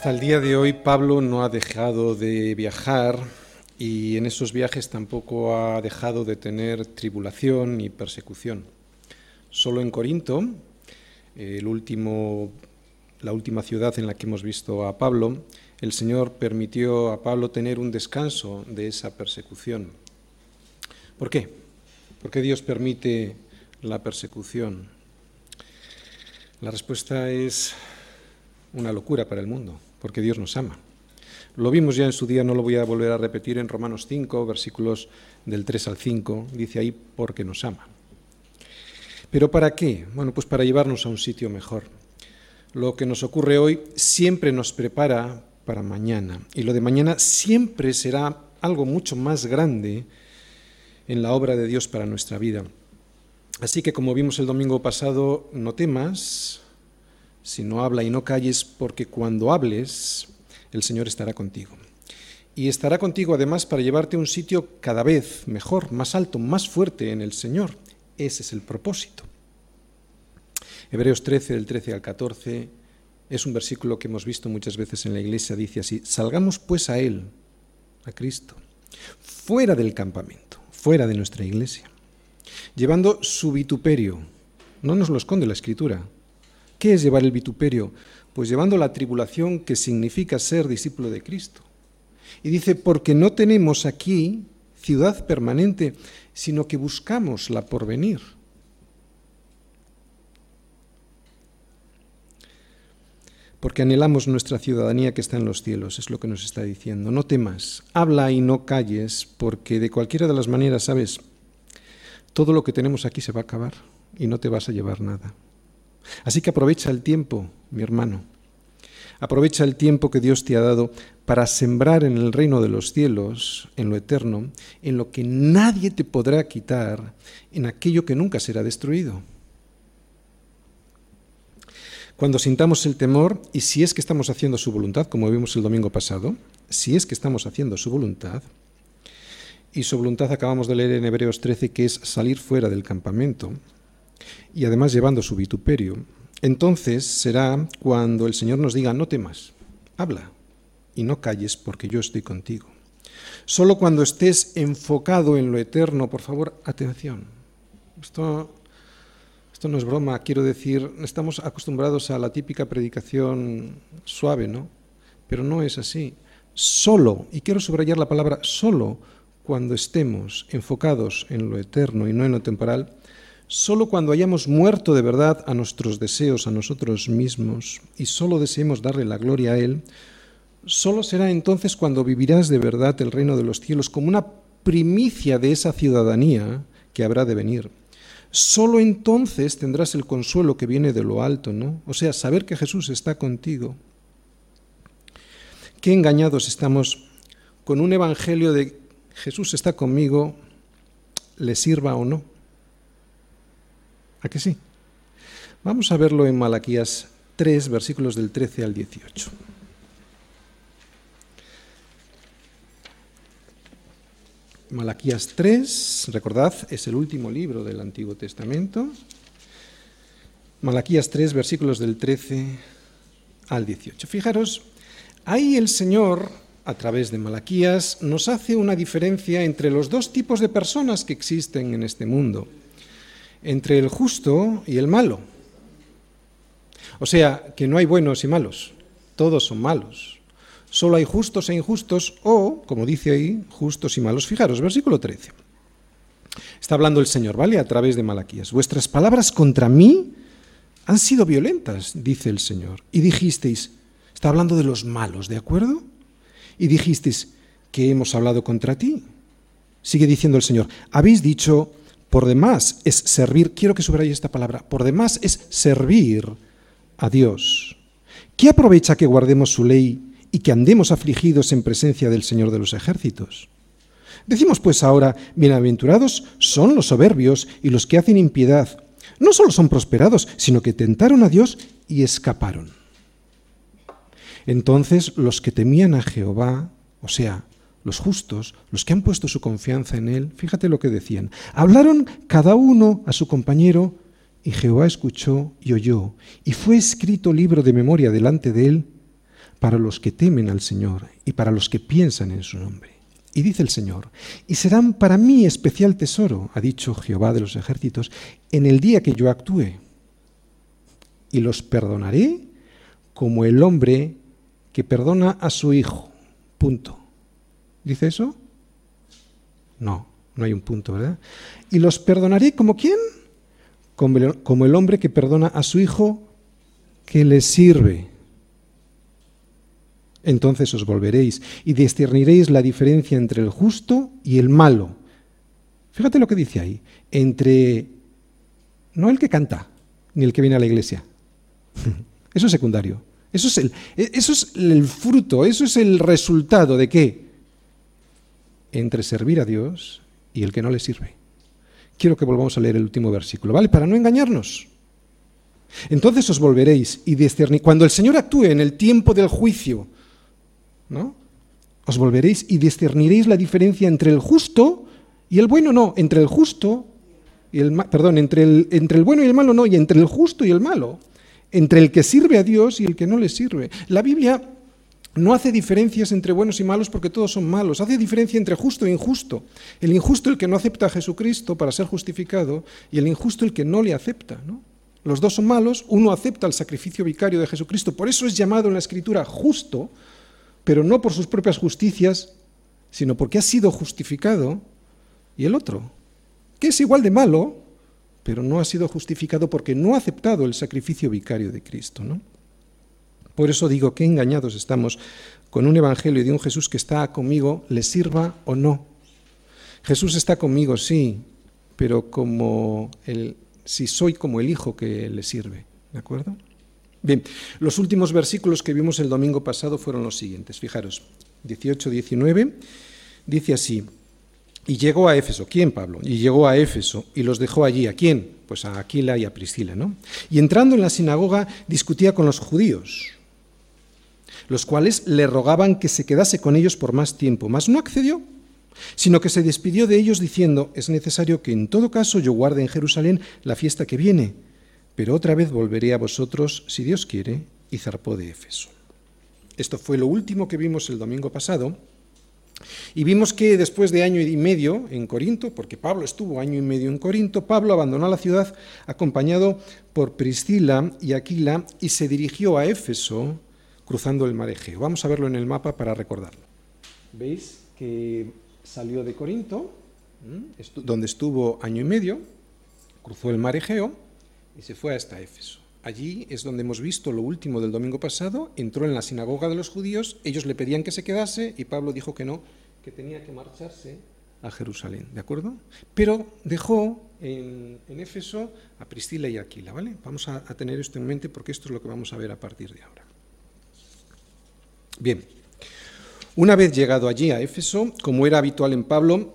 Hasta el día de hoy Pablo no ha dejado de viajar y en esos viajes tampoco ha dejado de tener tribulación y persecución. Solo en Corinto, la última ciudad en la que hemos visto a Pablo, el Señor permitió a Pablo tener un descanso de esa persecución. ¿Por qué? ¿Por qué Dios permite la persecución? La respuesta es una locura para el mundo porque Dios nos ama. Lo vimos ya en su día, no lo voy a volver a repetir en Romanos 5, versículos del 3 al 5, dice ahí, porque nos ama. ¿Pero para qué? Bueno, pues para llevarnos a un sitio mejor. Lo que nos ocurre hoy siempre nos prepara para mañana, y lo de mañana siempre será algo mucho más grande en la obra de Dios para nuestra vida. Así que como vimos el domingo pasado, no temas, si no habla y no calles, porque cuando hables, el Señor estará contigo. Y estará contigo además para llevarte a un sitio cada vez mejor, más alto, más fuerte en el Señor. Ese es el propósito. Hebreos 13, del 13 al 14, es un versículo que hemos visto muchas veces en la iglesia. Dice así, salgamos pues a Él, a Cristo, fuera del campamento, fuera de nuestra iglesia, llevando su vituperio. No nos lo esconde la escritura, ¿Qué es llevar el vituperio? Pues llevando la tribulación que significa ser discípulo de Cristo. Y dice, porque no tenemos aquí ciudad permanente, sino que buscamos la porvenir. Porque anhelamos nuestra ciudadanía que está en los cielos, es lo que nos está diciendo. No temas, habla y no calles, porque de cualquiera de las maneras, sabes, todo lo que tenemos aquí se va a acabar y no te vas a llevar nada. Así que aprovecha el tiempo, mi hermano. Aprovecha el tiempo que Dios te ha dado para sembrar en el reino de los cielos, en lo eterno, en lo que nadie te podrá quitar, en aquello que nunca será destruido. Cuando sintamos el temor, y si es que estamos haciendo su voluntad, como vimos el domingo pasado, si es que estamos haciendo su voluntad, y su voluntad acabamos de leer en Hebreos 13, que es salir fuera del campamento, y además llevando su vituperio, entonces será cuando el Señor nos diga, no temas, habla y no calles porque yo estoy contigo. Solo cuando estés enfocado en lo eterno, por favor, atención. Esto, esto no es broma, quiero decir, estamos acostumbrados a la típica predicación suave, ¿no? Pero no es así. Solo, y quiero subrayar la palabra solo, cuando estemos enfocados en lo eterno y no en lo temporal, Solo cuando hayamos muerto de verdad a nuestros deseos, a nosotros mismos, y solo deseemos darle la gloria a Él, solo será entonces cuando vivirás de verdad el reino de los cielos como una primicia de esa ciudadanía que habrá de venir. Solo entonces tendrás el consuelo que viene de lo alto, ¿no? O sea, saber que Jesús está contigo. Qué engañados estamos con un evangelio de Jesús está conmigo, le sirva o no. ¿A que sí? Vamos a verlo en Malaquías 3, versículos del 13 al 18. Malaquías 3, recordad, es el último libro del Antiguo Testamento. Malaquías 3, versículos del 13 al 18. Fijaros, ahí el Señor, a través de Malaquías, nos hace una diferencia entre los dos tipos de personas que existen en este mundo entre el justo y el malo. O sea, que no hay buenos y malos, todos son malos. Solo hay justos e injustos o, como dice ahí, justos y malos. Fijaros, versículo 13. Está hablando el Señor, ¿vale? A través de Malaquías. Vuestras palabras contra mí han sido violentas, dice el Señor. Y dijisteis, está hablando de los malos, ¿de acuerdo? Y dijisteis, que hemos hablado contra ti. Sigue diciendo el Señor, habéis dicho, por demás es servir, quiero que subraye esta palabra, por demás es servir a Dios. ¿Qué aprovecha que guardemos su ley y que andemos afligidos en presencia del Señor de los ejércitos? Decimos pues ahora, bienaventurados son los soberbios y los que hacen impiedad. No solo son prosperados, sino que tentaron a Dios y escaparon. Entonces los que temían a Jehová, o sea, los justos, los que han puesto su confianza en Él, fíjate lo que decían, hablaron cada uno a su compañero y Jehová escuchó y oyó, y fue escrito libro de memoria delante de Él para los que temen al Señor y para los que piensan en su nombre. Y dice el Señor, y serán para mí especial tesoro, ha dicho Jehová de los ejércitos, en el día que yo actúe. Y los perdonaré como el hombre que perdona a su hijo. Punto. ¿Dice eso? No, no hay un punto, ¿verdad? Y los perdonaré como quién? Como el hombre que perdona a su hijo que le sirve. Entonces os volveréis y discerniréis la diferencia entre el justo y el malo. Fíjate lo que dice ahí, entre no el que canta, ni el que viene a la iglesia. Eso es secundario. Eso es el, eso es el fruto, eso es el resultado de qué? Entre servir a Dios y el que no le sirve. Quiero que volvamos a leer el último versículo, ¿vale? Para no engañarnos. Entonces os volveréis y discerniréis. Cuando el Señor actúe en el tiempo del juicio, ¿no? Os volveréis y discerniréis la diferencia entre el justo y el bueno, no, entre el justo y el perdón, entre el, entre el bueno y el malo, no, y entre el justo y el malo, entre el que sirve a Dios y el que no le sirve. La Biblia no hace diferencias entre buenos y malos porque todos son malos, hace diferencia entre justo e injusto. El injusto el que no acepta a Jesucristo para ser justificado y el injusto el que no le acepta, ¿no? Los dos son malos, uno acepta el sacrificio vicario de Jesucristo, por eso es llamado en la Escritura justo, pero no por sus propias justicias, sino porque ha sido justificado, y el otro, que es igual de malo, pero no ha sido justificado porque no ha aceptado el sacrificio vicario de Cristo. ¿no? Por eso digo que engañados estamos con un evangelio de un Jesús que está conmigo, le sirva o no. Jesús está conmigo, sí, pero como el, si soy como el hijo que le sirve, ¿de acuerdo? Bien, los últimos versículos que vimos el domingo pasado fueron los siguientes. Fijaros, 18-19 dice así, y llegó a Éfeso, ¿quién Pablo? Y llegó a Éfeso y los dejó allí, ¿a quién? Pues a Aquila y a Priscila, ¿no? Y entrando en la sinagoga discutía con los judíos, los cuales le rogaban que se quedase con ellos por más tiempo, mas no accedió, sino que se despidió de ellos diciendo, es necesario que en todo caso yo guarde en Jerusalén la fiesta que viene pero otra vez volveré a vosotros, si Dios quiere, y zarpó de Éfeso. Esto fue lo último que vimos el domingo pasado, y vimos que después de año y medio en Corinto, porque Pablo estuvo año y medio en Corinto, Pablo abandonó la ciudad acompañado por Priscila y Aquila y se dirigió a Éfeso cruzando el mar Egeo. Vamos a verlo en el mapa para recordarlo. ¿Veis que salió de Corinto, donde estuvo año y medio, cruzó el mar Egeo, y se fue hasta Éfeso. Allí es donde hemos visto lo último del domingo pasado, entró en la sinagoga de los judíos, ellos le pedían que se quedase y Pablo dijo que no, que tenía que marcharse a Jerusalén, ¿de acuerdo? Pero dejó en, Éfeso a Priscila y Aquila, ¿vale? Vamos a, a tener esto en mente porque esto es lo que vamos a ver a partir de ahora. Bien, una vez llegado allí a Éfeso, como era habitual en Pablo,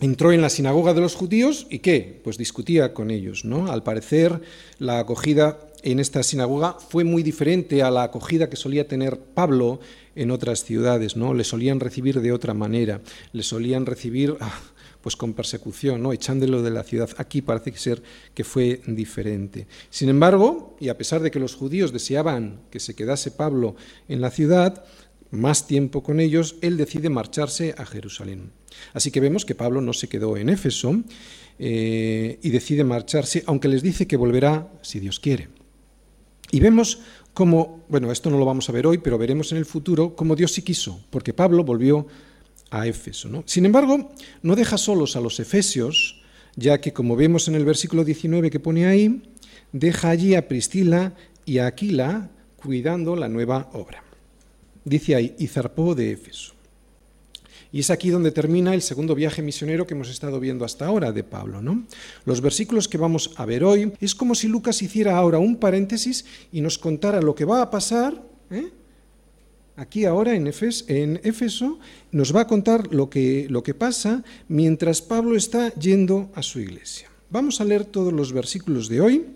entró en la sinagoga de los judíos y qué? Pues discutía con ellos, ¿no? Al parecer la acogida en esta sinagoga fue muy diferente a la acogida que solía tener Pablo en otras ciudades, ¿no? Le solían recibir de otra manera, le solían recibir ah, pues con persecución, ¿no? echándolo de la ciudad. Aquí parece ser que fue diferente. Sin embargo, y a pesar de que los judíos deseaban que se quedase Pablo en la ciudad, más tiempo con ellos, él decide marcharse a Jerusalén. Así que vemos que Pablo no se quedó en Éfeso eh, y decide marcharse, aunque les dice que volverá si Dios quiere. Y vemos cómo, bueno, esto no lo vamos a ver hoy, pero veremos en el futuro cómo Dios sí quiso, porque Pablo volvió a Éfeso. Sin embargo, no deja solos a los efesios, ya que como vemos en el versículo 19 que pone ahí, deja allí a Priscila y a Aquila cuidando la nueva obra. Dice ahí, y zarpó de Éfeso. Y es aquí donde termina el segundo viaje misionero que hemos estado viendo hasta ahora de Pablo. ¿no? Los versículos que vamos a ver hoy es como si Lucas hiciera ahora un paréntesis y nos contara lo que va a pasar ¿eh? Aquí ahora en, en Éfeso, nos va a contar lo que, lo que pasa mientras Pablo está yendo a su iglesia. Vamos a leer todos los versículos de hoy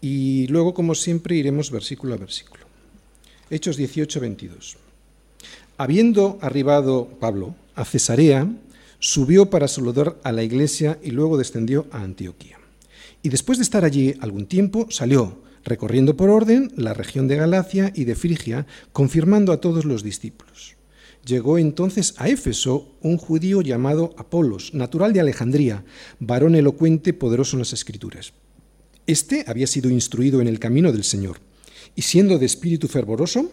y luego, como siempre, iremos versículo a versículo. Hechos 18, 22. Habiendo arribado Pablo a Cesarea, subió para saludar a la iglesia y luego descendió a Antioquía. Y después de estar allí algún tiempo, salió, recorriendo por orden la región de Galacia y de Frigia, confirmando a todos los discípulos. Llegó entonces a Éfeso un judío llamado Apolos, natural de Alejandría, varón elocuente, poderoso en las escrituras. Este había sido instruido en el camino del Señor, y siendo de espíritu fervoroso,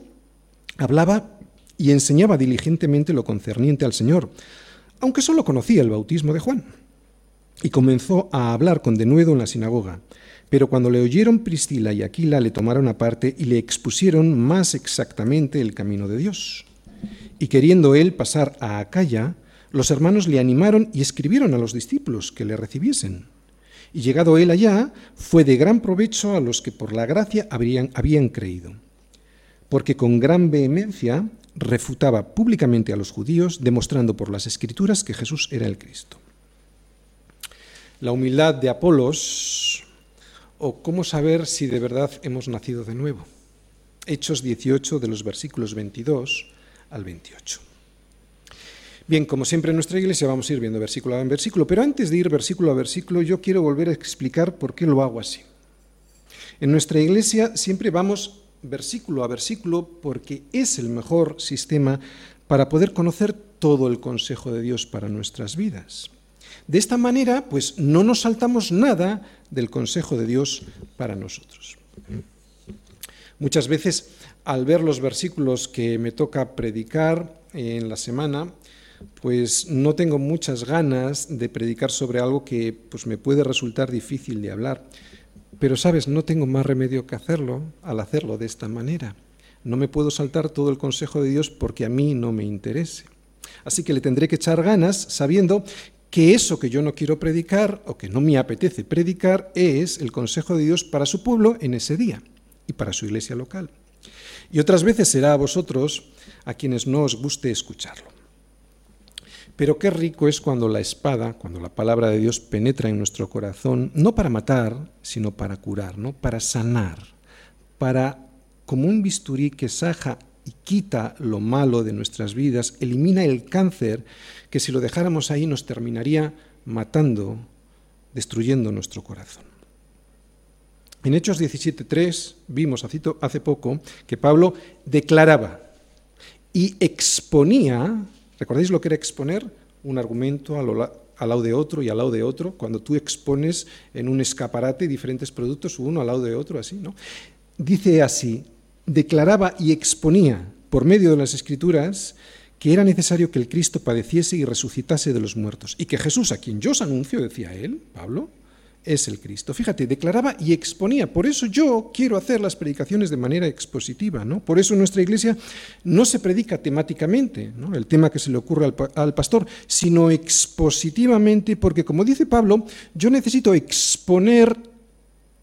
hablaba y enseñaba diligentemente lo concerniente al Señor, aunque solo conocía el bautismo de Juan. Y comenzó a hablar con denuedo en la sinagoga. Pero cuando le oyeron Priscila y Aquila le tomaron aparte y le expusieron más exactamente el camino de Dios. Y queriendo él pasar a Acaya, los hermanos le animaron y escribieron a los discípulos que le recibiesen. Y llegado él allá, fue de gran provecho a los que por la gracia habrían, habían creído. Porque con gran vehemencia refutaba públicamente a los judíos, demostrando por las escrituras que Jesús era el Cristo. La humildad de Apolos, o cómo saber si de verdad hemos nacido de nuevo. Hechos 18 de los versículos 22 al 28. Bien, como siempre en nuestra iglesia vamos a ir viendo versículo a versículo, pero antes de ir versículo a versículo yo quiero volver a explicar por qué lo hago así. En nuestra iglesia siempre vamos versículo a versículo porque es el mejor sistema para poder conocer todo el consejo de Dios para nuestras vidas. De esta manera, pues no nos saltamos nada del consejo de Dios para nosotros. Muchas veces, al ver los versículos que me toca predicar en la semana, pues no tengo muchas ganas de predicar sobre algo que pues me puede resultar difícil de hablar. Pero sabes, no tengo más remedio que hacerlo al hacerlo de esta manera. No me puedo saltar todo el consejo de Dios porque a mí no me interese. Así que le tendré que echar ganas sabiendo que eso que yo no quiero predicar o que no me apetece predicar es el consejo de Dios para su pueblo en ese día y para su iglesia local. Y otras veces será a vosotros a quienes no os guste escucharlo. Pero qué rico es cuando la espada, cuando la palabra de Dios penetra en nuestro corazón, no para matar, sino para curar, ¿no? para sanar, para, como un bisturí que saja y quita lo malo de nuestras vidas, elimina el cáncer que si lo dejáramos ahí nos terminaría matando, destruyendo nuestro corazón. En Hechos 17.3 vimos hace poco que Pablo declaraba y exponía ¿Recordáis lo que era exponer? Un argumento al, lado de otro y al lado de otro, cuando tú expones en un escaparate diferentes productos uno al lado de otro, así, ¿no? Dice así, declaraba y exponía por medio de las escrituras que era necesario que el Cristo padeciese y resucitase de los muertos, y que Jesús, a quien yo os anuncio, decía él, Pablo, es el Cristo. Fíjate, declaraba y exponía. Por eso yo quiero hacer las predicaciones de manera expositiva. ¿no? Por eso nuestra iglesia no se predica temáticamente, el tema que se le ocurre al, al, pastor, sino expositivamente, porque como dice Pablo, yo necesito exponer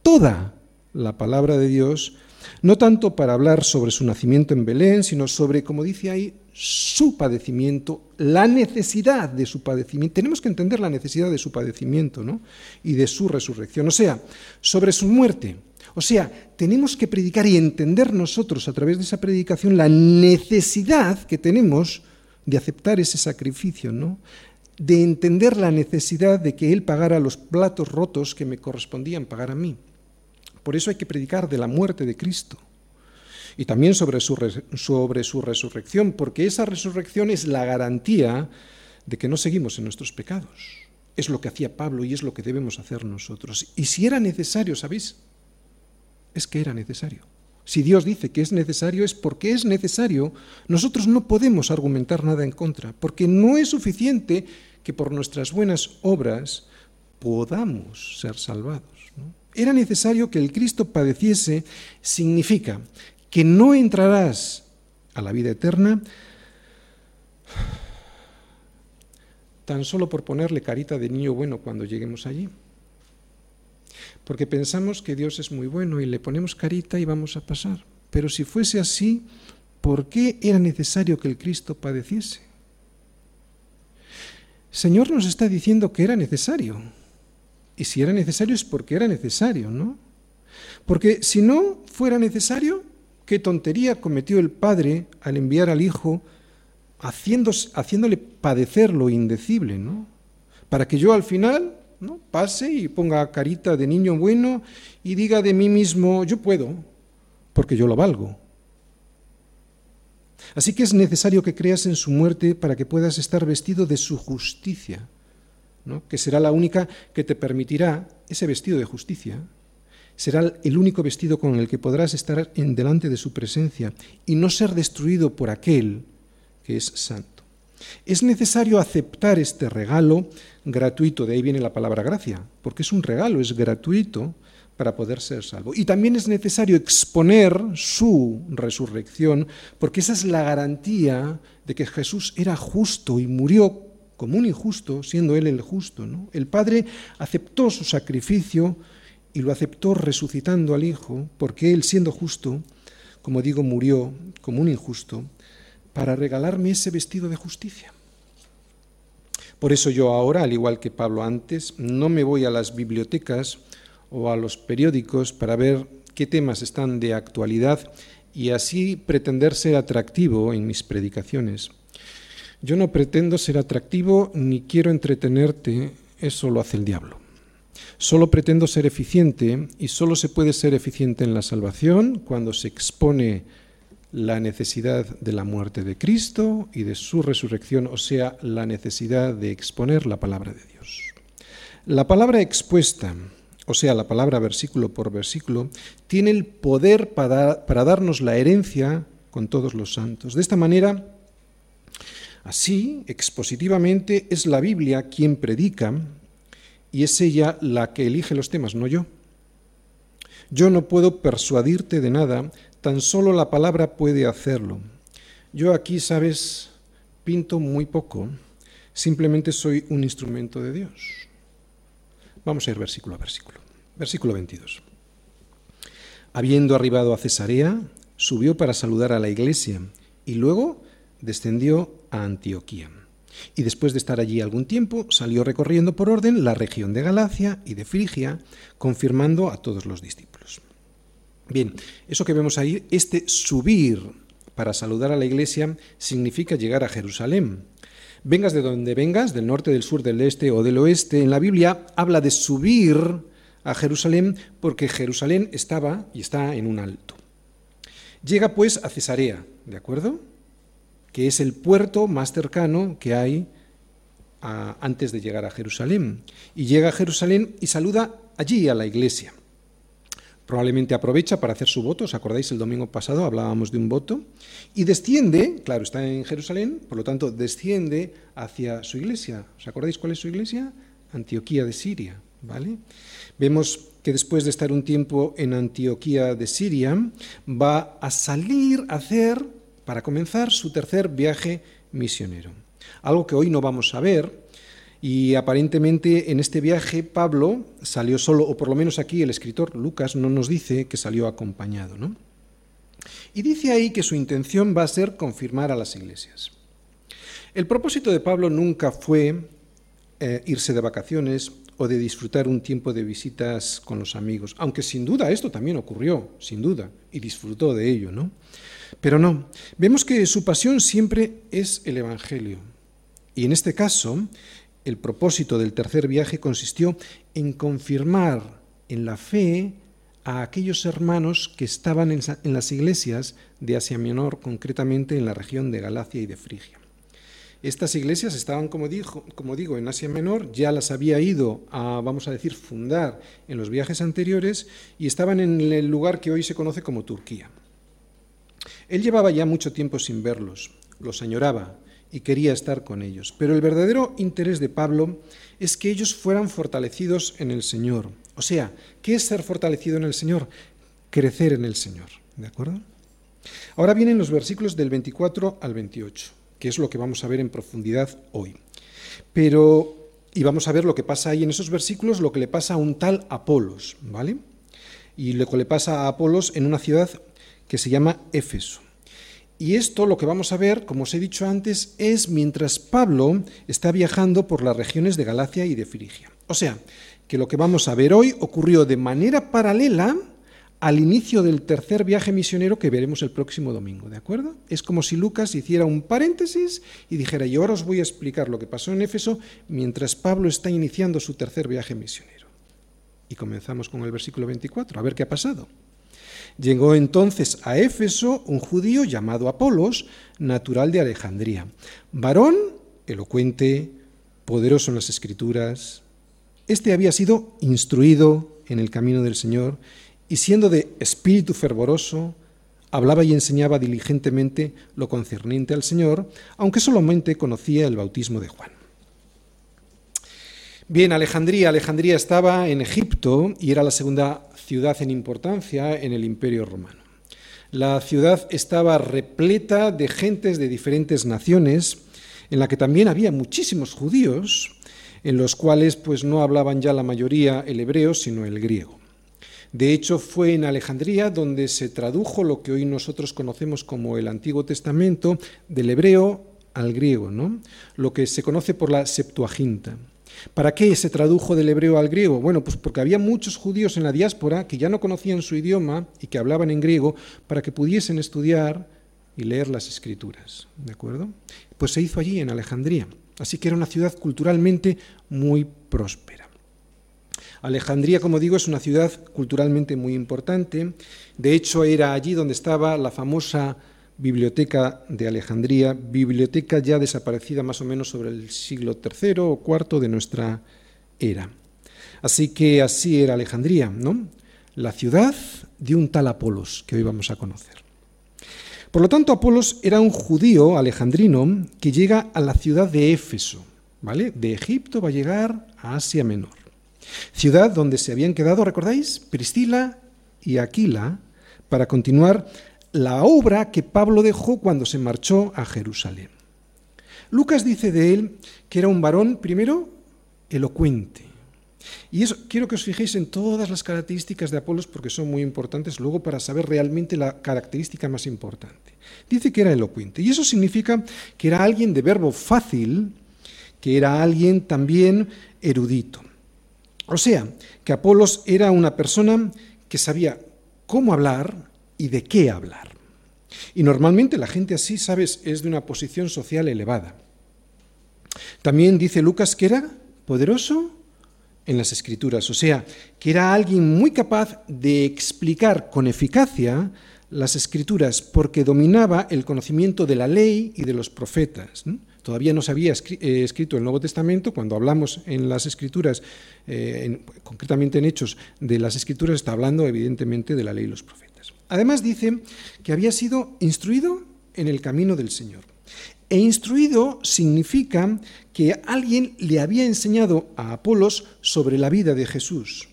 toda la palabra de Dios, no tanto para hablar sobre su nacimiento en Belén, sino sobre, como dice ahí, su padecimiento, la necesidad de su padecimiento. Tenemos que entender la necesidad de su padecimiento ¿no? y de su resurrección, o sea, sobre su muerte. O sea, tenemos que predicar y entender nosotros a través de esa predicación la necesidad que tenemos de aceptar ese sacrificio, ¿no? de entender la necesidad de que Él pagara los platos rotos que me correspondían pagar a mí. Por eso hay que predicar de la muerte de Cristo y también sobre su, sobre su resurrección, porque esa resurrección es la garantía de que no seguimos en nuestros pecados. Es lo que hacía Pablo y es lo que debemos hacer nosotros. Y si era necesario, ¿sabéis? Es que era necesario. Si Dios dice que es necesario, es porque es necesario. Nosotros no podemos argumentar nada en contra, porque no es suficiente que por nuestras buenas obras podamos ser salvados. Era necesario que el Cristo padeciese, significa que no entrarás a la vida eterna tan solo por ponerle carita de niño bueno cuando lleguemos allí. Porque pensamos que Dios es muy bueno y le ponemos carita y vamos a pasar. Pero si fuese así, ¿por qué era necesario que el Cristo padeciese? Señor nos está diciendo que era necesario. Y si era necesario es porque era necesario, ¿no? Porque si no fuera necesario, qué tontería cometió el Padre al enviar al Hijo haciéndole padecer lo indecible, ¿no? Para que yo al final ¿no? pase y ponga carita de niño bueno y diga de mí mismo, yo puedo, porque yo lo valgo. Así que es necesario que creas en su muerte para que puedas estar vestido de su justicia, ¿no? que será la única que te permitirá ese vestido de justicia. Será el único vestido con el que podrás estar en delante de su presencia y no ser destruido por aquel que es santo. Es necesario aceptar este regalo gratuito, de ahí viene la palabra gracia, porque es un regalo, es gratuito para poder ser salvo. Y también es necesario exponer su resurrección, porque esa es la garantía de que Jesús era justo y murió como un injusto, siendo él el justo. El Padre aceptó su sacrificio y lo aceptó resucitando al Hijo, porque él, siendo justo, como digo, murió como un injusto, para regalarme ese vestido de justicia. Por eso yo ahora, al igual que Pablo antes, no me voy a las bibliotecas o a los periódicos para ver qué temas están de actualidad y así pretender ser atractivo en mis predicaciones. Yo no pretendo ser atractivo ni quiero entretenerte, eso lo hace el diablo. Solo pretendo ser eficiente y solo se puede ser eficiente en la salvación cuando se expone la necesidad de la muerte de Cristo y de su resurrección, o sea, la necesidad de exponer la palabra de Dios. La palabra expuesta, o sea, la palabra versículo por versículo, tiene el poder para, para darnos la herencia con todos los santos. De esta manera, así, expositivamente, es la Biblia quien predica y es ella la que elige los temas, no yo. Yo no puedo persuadirte de nada, Tan solo la palabra puede hacerlo. Yo aquí, sabes, pinto muy poco, simplemente soy un instrumento de Dios. Vamos a ir versículo a versículo. Versículo 22. Habiendo arribado a Cesarea, subió para saludar a la iglesia y luego descendió a Antioquía. Y después de estar allí algún tiempo, salió recorriendo por orden la región de Galacia y de Frigia, confirmando a todos los discípulos. Bien, eso que vemos ahí, este subir para saludar a la iglesia significa llegar a Jerusalén. Vengas de donde vengas, del norte, del sur, del este o del oeste, en la Biblia habla de subir a Jerusalén porque Jerusalén estaba y está en un alto. Llega pues a Cesarea, ¿de acuerdo? Que es el puerto más cercano que hay antes de llegar a Jerusalén. Y llega a Jerusalén y saluda allí a la iglesia. Probablemente aprovecha para hacer su voto, ¿os acordáis el domingo pasado hablábamos de un voto? Y desciende, claro, está en Jerusalén, por lo tanto desciende hacia su iglesia. ¿Os acordáis cuál es su iglesia? Antioquía de Siria, ¿vale? Vemos que después de estar un tiempo en Antioquía de Siria, va a salir a hacer, para comenzar, su tercer viaje misionero. Algo que hoy no vamos a ver, y aparentemente en este viaje Pablo salió solo, o por lo menos aquí el escritor Lucas no nos dice que salió acompañado. ¿no? Y dice ahí que su intención va a ser confirmar a las iglesias. El propósito de Pablo nunca fue eh, irse de vacaciones o de disfrutar un tiempo de visitas con los amigos, aunque sin duda esto también ocurrió, sin duda, y disfrutó de ello, ¿no? Pero no, vemos que su pasión siempre es el Evangelio. Y en este caso, el propósito del tercer viaje consistió en confirmar en la fe a aquellos hermanos que estaban en, las iglesias de Asia Menor, concretamente en la región de Galacia y de Frigia. Estas iglesias estaban, como, como digo, en Asia Menor, ya las había ido a, vamos a decir, fundar en los viajes anteriores y estaban en el lugar que hoy se conoce como Turquía. Él llevaba ya mucho tiempo sin verlos, los añoraba, y quería estar con ellos. Pero el verdadero interés de Pablo es que ellos fueran fortalecidos en el Señor. O sea, ¿qué es ser fortalecido en el Señor? Crecer en el Señor. ¿De acuerdo? Ahora vienen los versículos del 24 al 28, que es lo que vamos a ver en profundidad hoy. Pero, y vamos a ver lo que pasa ahí en esos versículos, lo que le pasa a un tal Apolos, ¿vale? Y lo que le pasa a Apolos en una ciudad que se llama Éfeso. Y esto lo que vamos a ver, como os he dicho antes, es mientras Pablo está viajando por las regiones de Galacia y de Frigia. O sea, que lo que vamos a ver hoy ocurrió de manera paralela al inicio del tercer viaje misionero que veremos el próximo domingo, ¿de acuerdo? Es como si Lucas hiciera un paréntesis y dijera, y ahora os voy a explicar lo que pasó en Éfeso mientras Pablo está iniciando su tercer viaje misionero. Y comenzamos con el versículo 24, a ver qué ha pasado. Llegó entonces a Éfeso un judío llamado Apolos, natural de Alejandría, varón elocuente, poderoso en las escrituras. Este había sido instruido en el camino del Señor y siendo de espíritu fervoroso, hablaba y enseñaba diligentemente lo concerniente al Señor, aunque solamente conocía el bautismo de Juan. Bien, Alejandría. Alejandría estaba en Egipto y era la segunda ciudad en importancia en el Imperio Romano. La ciudad estaba repleta de gentes de diferentes naciones, en la que también había muchísimos judíos, en los cuales pues no hablaban ya la mayoría el hebreo, sino el griego. De hecho, fue en Alejandría donde se tradujo lo que hoy nosotros conocemos como el Antiguo Testamento del hebreo al griego, ¿no? Lo que se conoce por la Septuaginta. ¿Para qué se tradujo del hebreo al griego? Bueno, pues porque había muchos judíos en la diáspora que ya no conocían su idioma y que hablaban en griego para que pudiesen estudiar y leer las escrituras, ¿de acuerdo? Pues se hizo allí en Alejandría, así que era una ciudad culturalmente muy próspera. Alejandría, como digo, es una ciudad culturalmente muy importante. De hecho, era allí donde estaba la famosa biblioteca de Alejandría, biblioteca ya desaparecida más o menos sobre el siglo III o IV de nuestra era. Así que así era Alejandría, ¿no? La ciudad de un tal Apolos que hoy vamos a conocer. Por lo tanto, Apolos era un judío alejandrino que llega a la ciudad de Éfeso, ¿vale? De Egipto va a llegar a Asia Menor. Ciudad donde se habían quedado, ¿recordáis? Priscila y Aquila para continuar la obra que Pablo dejó cuando se marchó a Jerusalén. Lucas dice de él que era un varón, primero, elocuente. Y eso quiero que os fijéis en todas las características de Apolos porque son muy importantes luego para saber realmente la característica más importante. Dice que era elocuente y eso significa que era alguien de verbo fácil, que era alguien también erudito. O sea, que Apolos era una persona que sabía cómo hablar y de qué hablar. Y normalmente la gente así, sabes, es de una posición social elevada. También dice Lucas que era poderoso en las escrituras, o sea, que era alguien muy capaz de explicar con eficacia las escrituras porque dominaba el conocimiento de la ley y de los profetas. Todavía no se había eh, escrito el Nuevo Testamento, cuando hablamos en las escrituras, eh, concretamente en Hechos de las escrituras, está hablando evidentemente de la ley y los profetas. Además dice que había sido instruido en el camino del Señor. E instruido significa que alguien le había enseñado a Apolos sobre la vida de Jesús.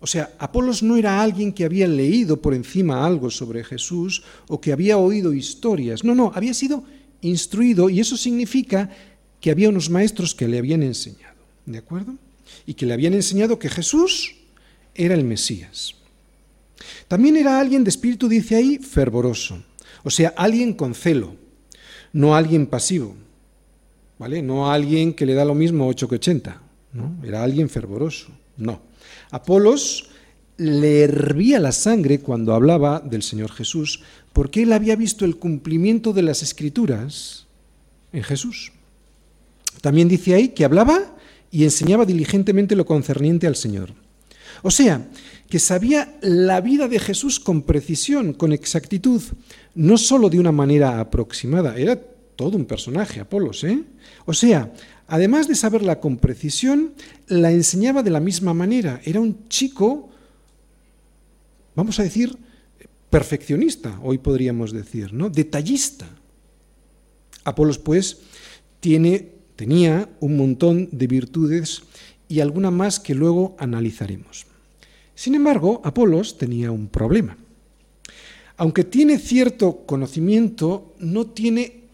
O sea, Apolos no era alguien que había leído por encima algo sobre Jesús o que había oído historias. No, no, había sido instruido y eso significa que había unos maestros que le habían enseñado, ¿de acuerdo? Y que le habían enseñado que Jesús era el Mesías. También era alguien de espíritu, dice ahí, fervoroso, o sea, alguien con celo, no alguien pasivo, ¿vale? No alguien que le da lo mismo 8 que 80, ¿no? Era alguien fervoroso, no. Apolos le hervía la sangre cuando hablaba del Señor Jesús, porque él había visto el cumplimiento de las escrituras en Jesús. También dice ahí que hablaba y enseñaba diligentemente lo concerniente al Señor. O sea, que sabía la vida de Jesús con precisión, con exactitud, no sólo de una manera aproximada, era todo un personaje, Apolos, ¿eh? O sea, además de saberla con precisión, la enseñaba de la misma manera. Era un chico vamos a decir, perfeccionista, hoy podríamos decir, ¿no? Detallista. Apolos, pues, tiene, tenía un montón de virtudes y alguna más que luego analizaremos. Sin embargo, Apolos tenía un problema. Aunque tiene cierto conocimiento, no tiene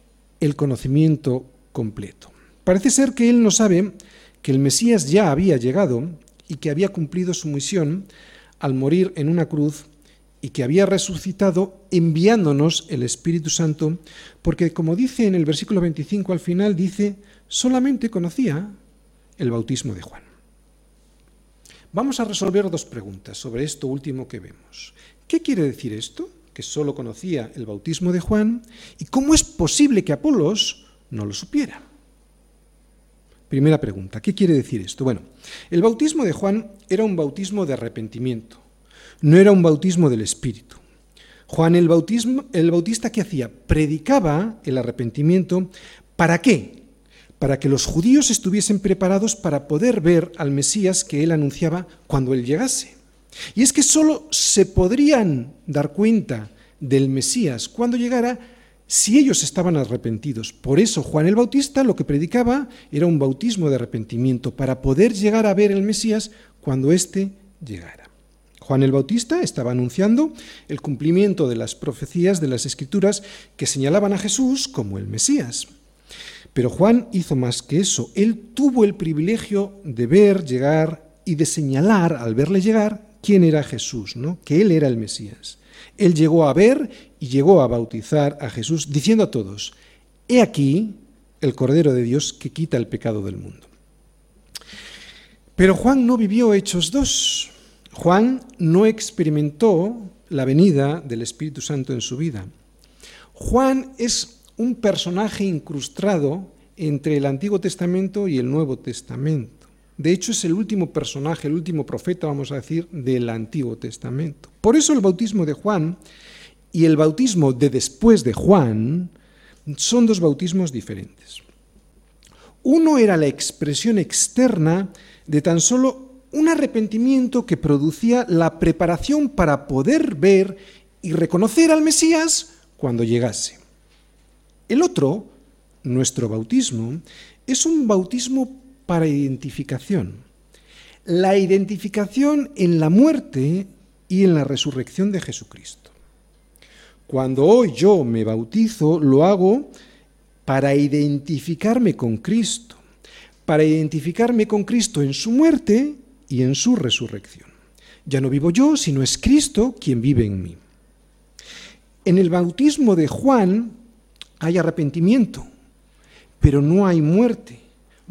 el conocimiento completo. Parece ser que él no sabe que el Mesías ya había llegado y que había cumplido su misión al morir en una cruz y que había resucitado enviándonos el Espíritu Santo, porque como dice en el versículo 25 al final, dice, solamente conocía el bautismo de Juan. Vamos a resolver dos preguntas sobre esto último que vemos. ¿Qué quiere decir esto? Que solo conocía el bautismo de Juan. ¿Y cómo es posible que Apolos no lo supiera? Primera pregunta, ¿qué quiere decir esto? Bueno, el bautismo de Juan era un bautismo de arrepentimiento, no era un bautismo del Espíritu. Juan el, bautismo, el Bautista, ¿qué hacía? Predicaba el arrepentimiento. ¿Para qué? Para que los judíos estuviesen preparados para poder ver al Mesías que él anunciaba cuando él llegase. Y es que solo se podrían dar cuenta del Mesías cuando llegara si ellos estaban arrepentidos. Por eso Juan el Bautista lo que predicaba era un bautismo de arrepentimiento para poder llegar a ver el Mesías cuando éste llegara. Juan el Bautista estaba anunciando el cumplimiento de las profecías de las Escrituras que señalaban a Jesús como el Mesías. Pero Juan hizo más que eso. Él tuvo el privilegio de ver llegar y de señalar al verle llegar quién era Jesús, ¿no? que él era el Mesías. Él llegó a ver y llegó a bautizar a Jesús, diciendo a todos, He aquí el Cordero de Dios que quita el pecado del mundo. Pero Juan no vivió Hechos 2. Juan no experimentó la venida del Espíritu Santo en su vida. Juan es un personaje incrustado entre el Antiguo Testamento y el Nuevo Testamento. De hecho, es el último personaje, el último profeta, vamos a decir, del Antiguo Testamento. Por eso el bautismo de Juan y el bautismo de después de Juan son dos bautismos diferentes. Uno era la expresión externa de tan solo un arrepentimiento que producía la preparación para poder ver y reconocer al Mesías cuando llegase. El otro, nuestro bautismo, es un bautismo para identificación. La identificación en la muerte y en la resurrección de Jesucristo. Cuando hoy yo me bautizo, lo hago para identificarme con Cristo, para identificarme con Cristo en su muerte y en su resurrección. Ya no vivo yo, sino es Cristo quien vive en mí. En el bautismo de Juan hay arrepentimiento, pero no hay muerte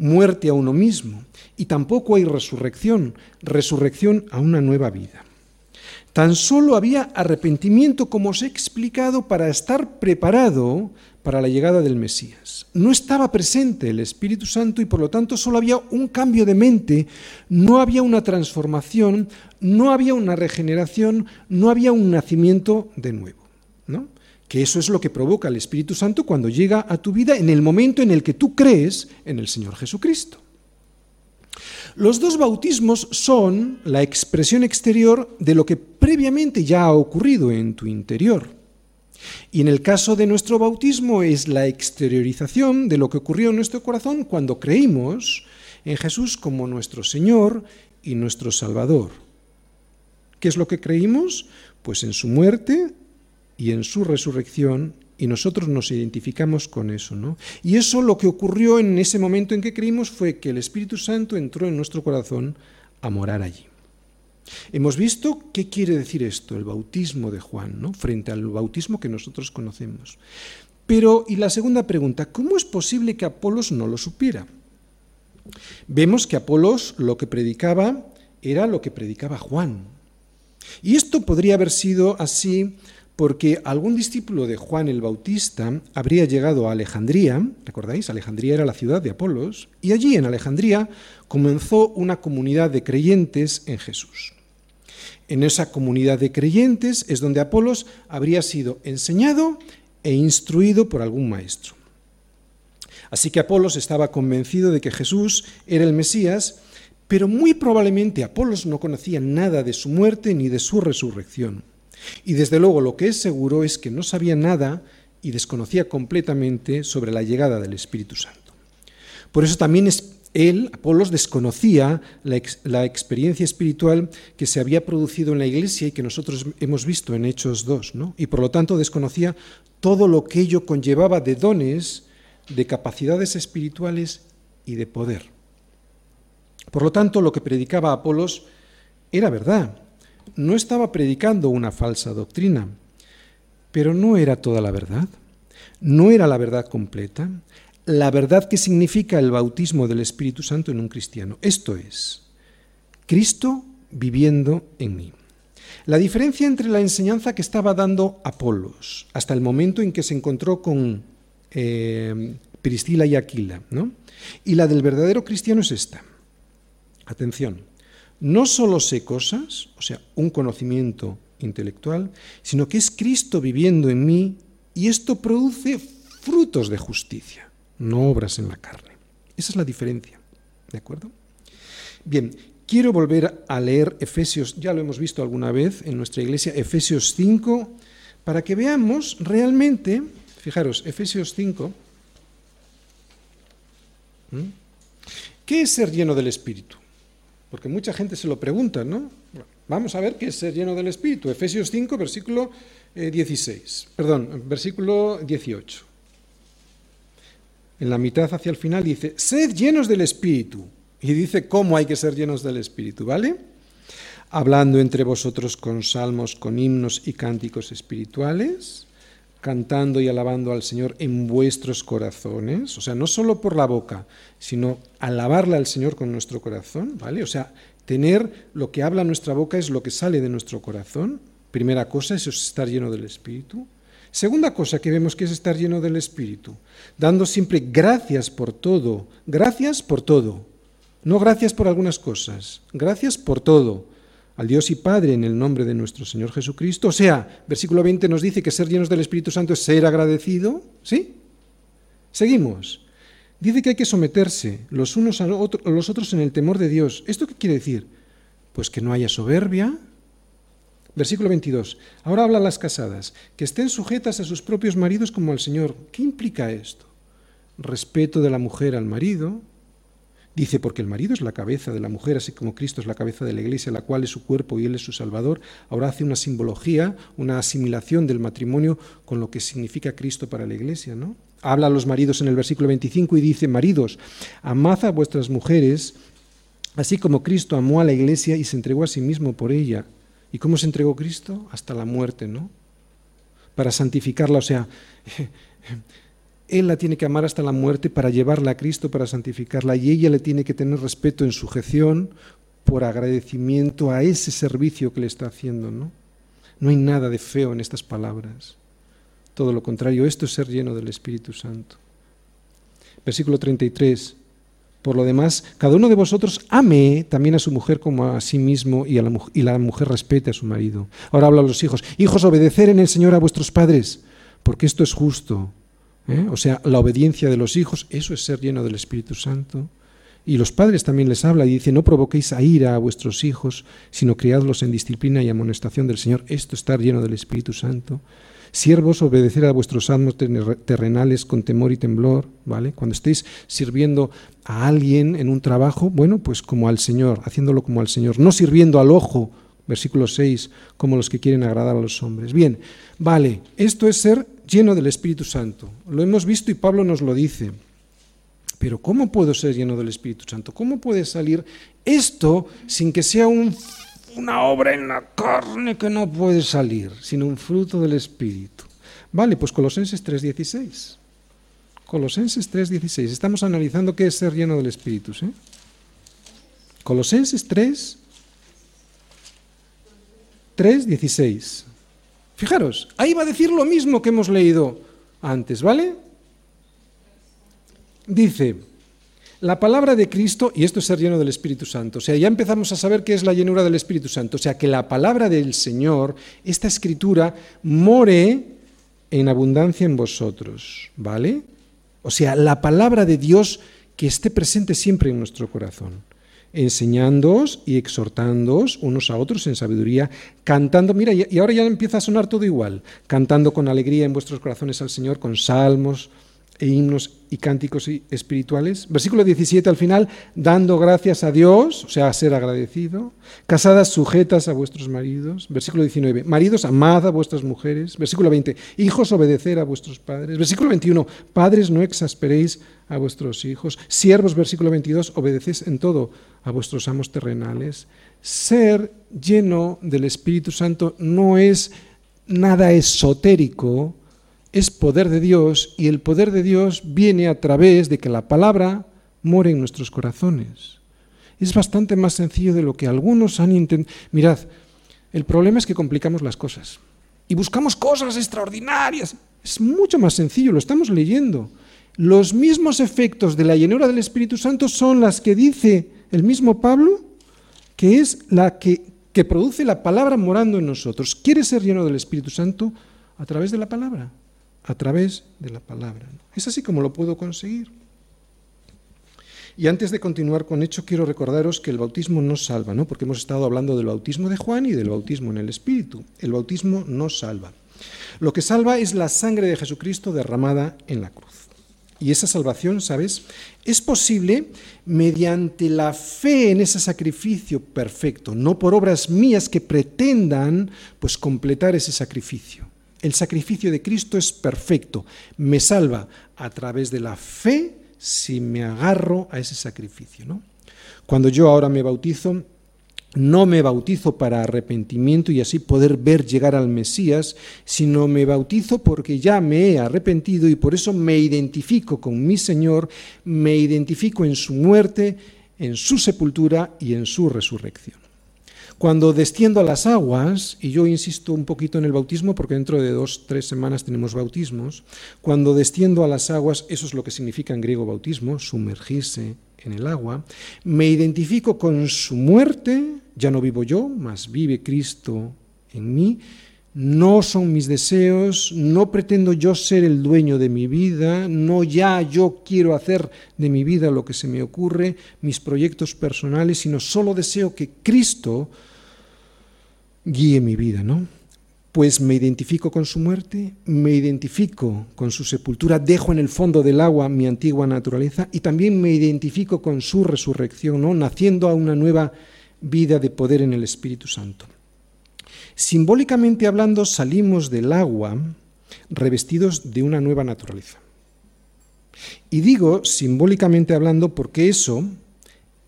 muerte a uno mismo, y tampoco hay resurrección, resurrección a una nueva vida. Tan solo había arrepentimiento, como os he explicado, para estar preparado para la llegada del Mesías. No estaba presente el Espíritu Santo y por lo tanto solo había un cambio de mente, no había una transformación, no había una regeneración, no había un nacimiento de nuevo. Que eso es lo que provoca el Espíritu Santo cuando llega a tu vida en el momento en el que tú crees en el Señor Jesucristo. Los dos bautismos son la expresión exterior de lo que previamente ya ha ocurrido en tu interior. Y en el caso de nuestro bautismo es la exteriorización de lo que ocurrió en nuestro corazón cuando creímos en Jesús como nuestro Señor y nuestro Salvador. ¿Qué es lo que creímos? Pues en su muerte, y en su resurrección y nosotros nos identificamos con eso, ¿no? Y eso lo que ocurrió en ese momento en que creímos fue que el Espíritu Santo entró en nuestro corazón a morar allí. Hemos visto qué quiere decir esto, el bautismo de Juan, ¿no? frente al bautismo que nosotros conocemos. Pero, y la segunda pregunta, ¿cómo es posible que Apolos no lo supiera? Vemos que Apolos lo que predicaba era lo que predicaba Juan. Y esto podría haber sido así porque algún discípulo de Juan el Bautista habría llegado a Alejandría, ¿recordáis? Alejandría era la ciudad de Apolos, y allí en Alejandría comenzó una comunidad de creyentes en Jesús. En esa comunidad de creyentes es donde Apolos habría sido enseñado e instruido por algún maestro. Así que Apolos estaba convencido de que Jesús era el Mesías, pero muy probablemente Apolos no conocía nada de su muerte ni de su resurrección. Y desde luego lo que es seguro es que no sabía nada y desconocía completamente sobre la llegada del Espíritu Santo. Por eso también él, Apolos, desconocía la, experiencia espiritual que se había producido en la iglesia y que nosotros hemos visto en Hechos 2, ¿no? y por lo tanto desconocía todo lo que ello conllevaba de dones, de capacidades espirituales y de poder. Por lo tanto, lo que predicaba Apolos era verdad, no estaba predicando una falsa doctrina, pero no era toda la verdad, no era la verdad completa, la verdad que significa el bautismo del Espíritu Santo en un cristiano. Esto es, Cristo viviendo en mí. La diferencia entre la enseñanza que estaba dando Apolos hasta el momento en que se encontró con eh, Priscila y Aquila, ¿no? y la del verdadero cristiano es esta. Atención, no solo sé cosas, o sea, un conocimiento intelectual, sino que es Cristo viviendo en mí y esto produce frutos de justicia, no obras en la carne. Esa es la diferencia, ¿de acuerdo? Bien, quiero volver a leer Efesios, ya lo hemos visto alguna vez en nuestra iglesia, Efesios 5, para que veamos realmente, fijaros, Efesios 5, ¿qué es ser lleno del Espíritu? Porque mucha gente se lo pregunta, ¿no? Vamos a ver qué es ser lleno del Espíritu. Efesios 5, versículo 16, eh, perdón, versículo 18. En la mitad hacia el final dice, sed llenos del Espíritu. Y dice cómo hay que ser llenos del Espíritu, ¿vale? Hablando entre vosotros con salmos, con himnos y cánticos espirituales, cantando y alabando al Señor en vuestros corazones, o sea, no solo por la boca, sino alabarle al Señor con nuestro corazón, ¿vale? O sea, tener lo que habla nuestra boca es lo que sale de nuestro corazón. Primera cosa, eso es estar lleno del Espíritu. Segunda cosa que vemos que es estar lleno del Espíritu, dando siempre gracias por todo, gracias por todo, no gracias por algunas cosas, gracias por todo al Dios y Padre en el nombre de nuestro Señor Jesucristo. O sea, versículo 20 nos dice que ser llenos del Espíritu Santo es ser agradecido. ¿Sí? Seguimos. Dice que hay que someterse los unos a los otros en el temor de Dios. ¿Esto qué quiere decir? Pues que no haya soberbia. Versículo 22. Ahora hablan las casadas, que estén sujetas a sus propios maridos como al Señor. ¿Qué implica esto? Respeto de la mujer al marido, Dice, porque el marido es la cabeza de la mujer, así como Cristo es la cabeza de la iglesia, la cual es su cuerpo y él es su Salvador. Ahora hace una simbología, una asimilación del matrimonio con lo que significa Cristo para la iglesia. ¿no? Habla a los maridos en el versículo 25 y dice, maridos, amad a vuestras mujeres, así como Cristo amó a la iglesia y se entregó a sí mismo por ella. ¿Y cómo se entregó Cristo? Hasta la muerte, ¿no? Para santificarla, o sea, él la tiene que amar hasta la muerte para llevarla a Cristo, para santificarla, y ella le tiene que tener respeto en sujeción por agradecimiento a ese servicio que le está haciendo. ¿no? no hay nada de feo en estas palabras. Todo lo contrario, esto es ser lleno del Espíritu Santo. Versículo 33. Por lo demás, cada uno de vosotros ame también a su mujer como a sí mismo y, a la, y la mujer respete a su marido. Ahora habla a los hijos. Hijos, obedecer en el Señor a vuestros padres, porque esto es justo. ¿Eh? O sea, la obediencia de los hijos, eso es ser lleno del Espíritu Santo. Y los padres también les habla y dice, no provoquéis a ira a vuestros hijos, sino criadlos en disciplina y amonestación del Señor. Esto es estar lleno del Espíritu Santo. Siervos, obedecer a vuestros amos terrenales con temor y temblor, ¿vale? Cuando estéis sirviendo a alguien en un trabajo, bueno, pues como al Señor, haciéndolo como al Señor, no sirviendo al ojo, versículo 6, como los que quieren agradar a los hombres. Bien, vale, esto es ser lleno del Espíritu Santo. Lo hemos visto y Pablo nos lo dice. Pero ¿cómo puedo ser lleno del Espíritu Santo? ¿Cómo puede salir esto sin que sea una obra en la carne que no puede salir, sino un fruto del Espíritu? Vale, pues Colosenses 3.16. Colosenses 3.16. Estamos analizando qué es ser lleno del Espíritu. ¿sí? Colosenses 3, 3.16. Fijaros, ahí va a decir lo mismo que hemos leído antes, ¿vale? Dice, la palabra de Cristo, y esto es ser lleno del Espíritu Santo, o sea, ya empezamos a saber qué es la llenura del Espíritu Santo, o sea, que la palabra del Señor, esta escritura, more en abundancia en vosotros, ¿vale? O sea, la palabra de Dios que esté presente siempre en nuestro corazón enseñándoos y exhortándoos unos a otros en sabiduría, cantando, mira, y ahora ya empieza a sonar todo igual, cantando con alegría en vuestros corazones al Señor, con salmos e himnos y cánticos espirituales. Versículo 17 al final, dando gracias a Dios, o sea, a ser agradecido. Casadas sujetas a vuestros maridos. Versículo 19, maridos amad a vuestras mujeres. Versículo 20, hijos obedecer a vuestros padres. Versículo 21, padres no exasperéis a vuestros hijos. Siervos, versículo 22, obedecéis en todo a vuestros amos terrenales. ser lleno del Espíritu Santo no es nada esotérico, es poder de Dios y el poder de Dios viene a través de que la palabra more en nuestros corazones. Es bastante más sencillo de lo que algunos han intentado. Mirad, el problema es que complicamos las cosas y buscamos cosas extraordinarias. Es mucho más sencillo, lo estamos leyendo. Los mismos efectos de la llenura del Espíritu Santo son las que dice el mismo Pablo, que es la que, produce la palabra morando en nosotros. ¿Quieres ser lleno del Espíritu Santo? A través de la palabra, a través de la palabra. Es así como lo puedo conseguir. Y antes de continuar con hecho, quiero recordaros que el bautismo no salva, ¿no? porque hemos estado hablando del bautismo de Juan y del bautismo en el Espíritu. El bautismo no salva. Lo que salva es la sangre de Jesucristo derramada en la cruz. Y esa salvación, ¿sabes? Es posible mediante la fe en ese sacrificio perfecto, no por obras mías que pretendan pues completar ese sacrificio. El sacrificio de Cristo es perfecto, me salva a través de la fe si me agarro a ese sacrificio. ¿no? Cuando yo ahora me bautizo, no me bautizo para arrepentimiento y así poder ver llegar al Mesías, sino me bautizo porque ya me he arrepentido y por eso me identifico con mi Señor, me identifico en su muerte, en su sepultura y en su resurrección. Cuando desciendo a las aguas, y yo insisto un poquito en el bautismo porque dentro de dos, tres semanas tenemos bautismos, cuando desciendo a las aguas, eso es lo que significa en griego bautismo, sumergirse en el agua, me identifico con su muerte, ya no vivo yo, mas vive Cristo en mí, no son mis deseos, no pretendo yo ser el dueño de mi vida, no ya yo quiero hacer de mi vida lo que se me ocurre, mis proyectos personales, sino solo deseo que Cristo guíe mi vida, ¿no? Pues me identifico con su muerte, me identifico con su sepultura, dejo en el fondo del agua mi antigua naturaleza y también me identifico con su resurrección, ¿no? Naciendo a una nueva vida de poder en el Espíritu Santo. Simbólicamente hablando, salimos del agua revestidos de una nueva naturaleza. Y digo simbólicamente hablando porque eso,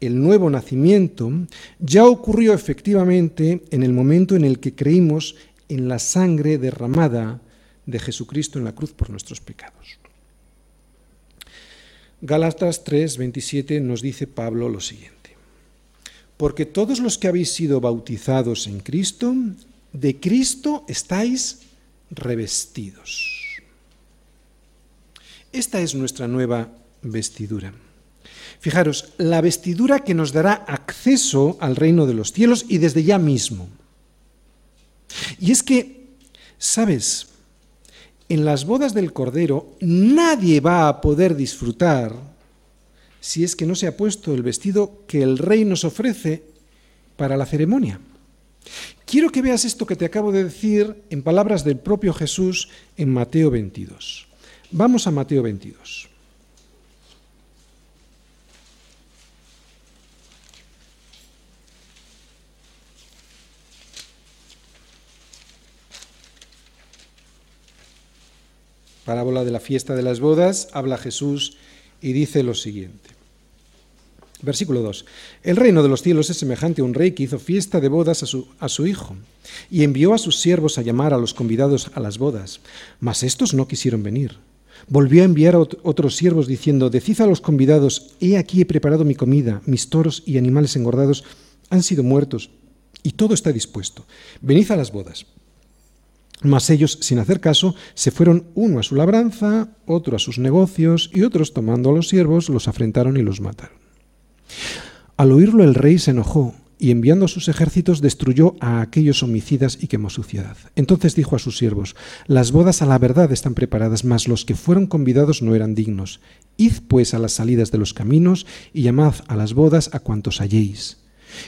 el nuevo nacimiento ya ocurrió efectivamente en el momento en el que creímos en la sangre derramada de Jesucristo en la cruz por nuestros pecados. Gálatas 3, 27 nos dice Pablo lo siguiente. Porque todos los que habéis sido bautizados en Cristo, de Cristo estáis revestidos. Esta es nuestra nueva vestidura. Fijaros, la vestidura que nos dará acceso al reino de los cielos y desde ya mismo. Y es que, ¿sabes? En las bodas del Cordero nadie va a poder disfrutar si es que no se ha puesto el vestido que el rey nos ofrece para la ceremonia. Quiero que veas esto que te acabo de decir en palabras del propio Jesús en Mateo 22. Vamos a Mateo 22. Parábola de la fiesta de las bodas, habla Jesús y dice lo siguiente. Versículo 2. El reino de los cielos es semejante a un rey que hizo fiesta de bodas a su, a su, hijo y envió a sus siervos a llamar a los convidados a las bodas. Mas estos no quisieron venir. Volvió a enviar a otros siervos diciendo, Decid a los convidados, he aquí he preparado mi comida, mis toros y animales engordados han sido muertos y todo está dispuesto. Venid a las bodas. Mas ellos, sin hacer caso, se fueron uno a su labranza, otro a sus negocios, y otros, tomando a los siervos, los afrentaron y los mataron. Al oírlo el rey se enojó, y enviando a sus ejércitos destruyó a aquellos homicidas y quemó su ciudad. Entonces dijo a sus siervos, Las bodas a la verdad están preparadas, mas los que fueron convidados no eran dignos. Id pues a las salidas de los caminos, y llamad a las bodas a cuantos halléis.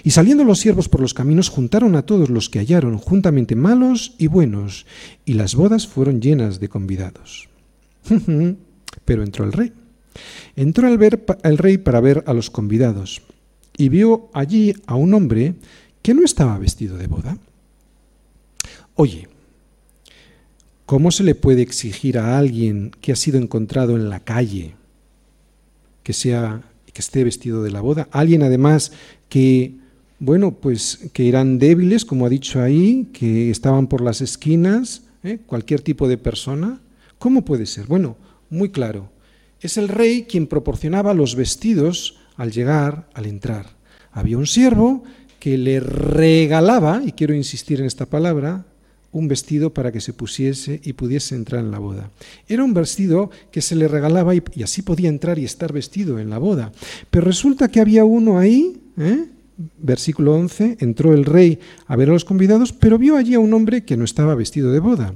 Y saliendo los siervos por los caminos, juntaron a todos los que hallaron, juntamente malos y buenos, y las bodas fueron llenas de convidados. Pero entró el rey. Entró el, ver, el rey para ver a los convidados, y vio allí a un hombre que no estaba vestido de boda. Oye, ¿cómo se le puede exigir a alguien que ha sido encontrado en la calle que sea que esté vestido de la boda? Alguien además que Bueno, pues que eran débiles, como ha dicho ahí, que estaban por las esquinas, ¿eh? cualquier tipo de persona. ¿Cómo puede ser? Bueno, muy claro. Es el rey quien proporcionaba los vestidos al llegar, al entrar. Había un siervo que le regalaba, y quiero insistir en esta palabra, un vestido para que se pusiese y pudiese entrar en la boda. Era un vestido que se le regalaba y, así podía entrar y estar vestido en la boda. Pero resulta que había uno ahí, ¿eh? versículo 11, entró el rey a ver a los convidados, pero vio allí a un hombre que no estaba vestido de boda.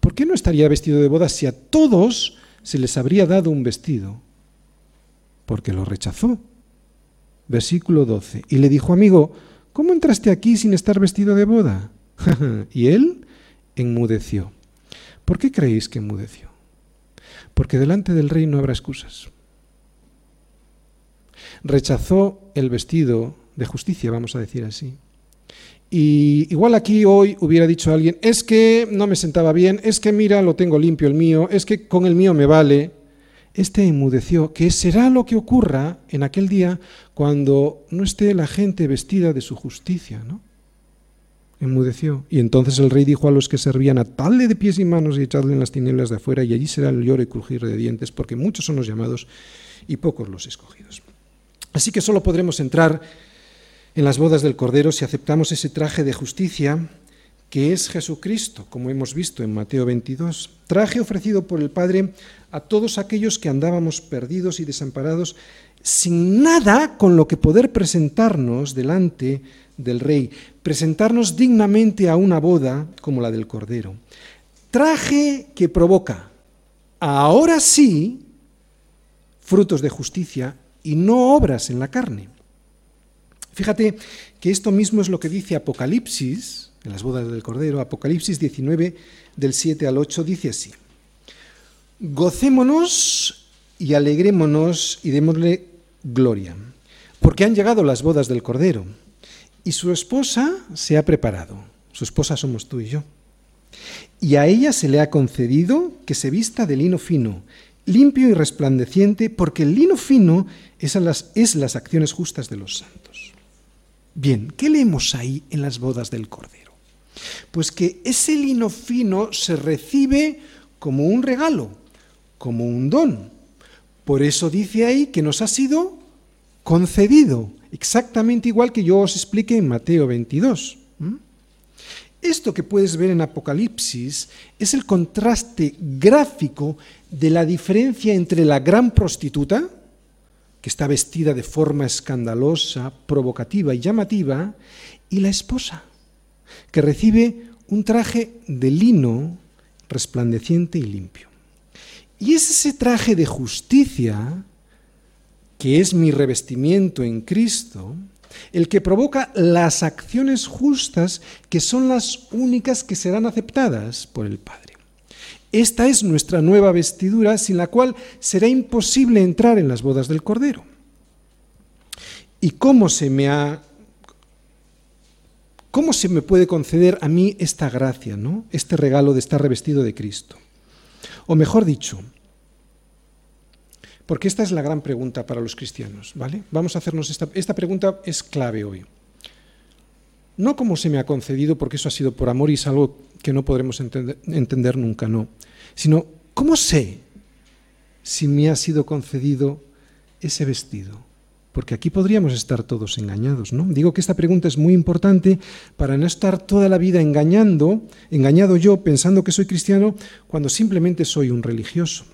¿Por qué no estaría vestido de boda si a todos se les habría dado un vestido? Porque lo rechazó. Versículo 12. Y le dijo, amigo, ¿cómo entraste aquí sin estar vestido de boda? y él enmudeció. ¿Por qué creéis que enmudeció? Porque delante del rey no habrá excusas. Rechazó el vestido de justicia, vamos a decir así. Y igual aquí hoy hubiera dicho alguien, es que no me sentaba bien, es que mira, lo tengo limpio el mío, es que con el mío me vale. Este enmudeció, que será lo que ocurra en aquel día cuando no esté la gente vestida de su justicia, ¿no? Enmudeció. Y entonces el rey dijo a los que servían, atadle de pies y manos y echadle en las tinieblas de afuera, y allí será el lloro y crujir de dientes, porque muchos son los llamados y pocos los escogidos. Así que solo podremos entrar en las bodas del Cordero si aceptamos ese traje de justicia que es Jesucristo, como hemos visto en Mateo 22, traje ofrecido por el Padre a todos aquellos que andábamos perdidos y desamparados, sin nada con lo que poder presentarnos delante del Rey, presentarnos dignamente a una boda como la del Cordero. Traje que provoca, ahora sí, frutos de justicia y no obras en la carne. Fíjate que esto mismo es lo que dice Apocalipsis, en las bodas del Cordero, Apocalipsis 19, del 7 al 8, dice así, Gocémonos y alegrémonos y démosle gloria, porque han llegado las bodas del Cordero, y su esposa se ha preparado, su esposa somos tú y yo, y a ella se le ha concedido que se vista de lino fino, limpio y resplandeciente, porque el lino fino es las, es las acciones justas de los santos. Bien, ¿qué leemos ahí en las bodas del Cordero? Pues que ese lino fino se recibe como un regalo, como un don. Por eso dice ahí que nos ha sido concedido, exactamente igual que yo os expliqué en Mateo 22. Esto que puedes ver en Apocalipsis es el contraste gráfico de la diferencia entre la gran prostituta, que está vestida de forma escandalosa, provocativa y llamativa, y la esposa, que recibe un traje de lino resplandeciente y limpio. Y es ese traje de justicia, que es mi revestimiento en Cristo, el que provoca las acciones justas que son las únicas que serán aceptadas por el Padre. Esta es nuestra nueva vestidura sin la cual será imposible entrar en las bodas del Cordero. ¿Y cómo se me ha cómo se me puede conceder a mí esta gracia, ¿no? Este regalo de estar revestido de Cristo. O mejor dicho, porque esta es la gran pregunta para los cristianos, ¿vale? Vamos a hacernos esta, esta pregunta es clave hoy. No como se me ha concedido, porque eso ha sido por amor y es algo que no podremos entender, entender nunca, no, sino ¿cómo sé si me ha sido concedido ese vestido? Porque aquí podríamos estar todos engañados, ¿no? Digo que esta pregunta es muy importante para no estar toda la vida engañando, engañado yo pensando que soy cristiano cuando simplemente soy un religioso.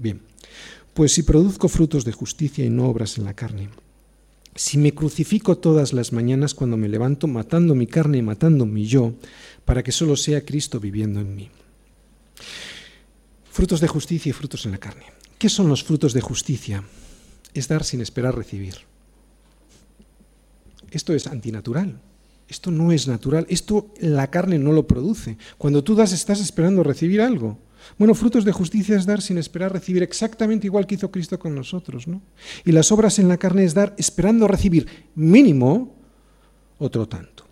Bien, pues si produzco frutos de justicia y no obras en la carne, si me crucifico todas las mañanas cuando me levanto matando mi carne y matando mi yo, para que solo sea Cristo viviendo en mí. Frutos de justicia y frutos en la carne. ¿Qué son los frutos de justicia? Es dar sin esperar recibir. Esto es antinatural. Esto no es natural. Esto la carne no lo produce. Cuando tú das estás esperando recibir algo. Bueno, frutos de justicia es dar sin esperar recibir exactamente igual que hizo Cristo con nosotros, ¿no? Y las obras en la carne es dar esperando recibir mínimo otro tanto.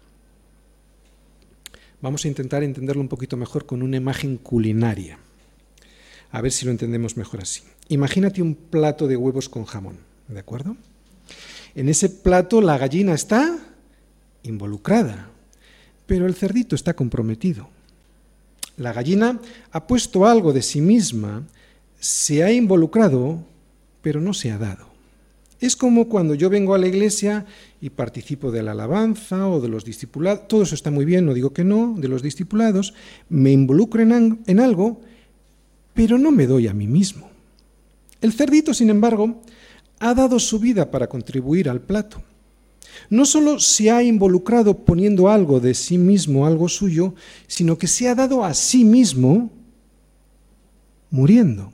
Vamos a intentar entenderlo un poquito mejor con una imagen culinaria. A ver si lo entendemos mejor así. Imagínate un plato de huevos con jamón, ¿de acuerdo? En ese plato la gallina está involucrada, pero el cerdito está comprometido. La gallina ha puesto algo de sí misma, se ha involucrado, pero no se ha dado. Es como cuando yo vengo a la iglesia y participo de la alabanza o de los discipulados, todo eso está muy bien, no digo que no, de los discipulados, me involucro en, en algo, pero no me doy a mí mismo. El cerdito, sin embargo, ha dado su vida para contribuir al plato. No solo se ha involucrado poniendo algo de sí mismo, algo suyo, sino que se ha dado a sí mismo muriendo.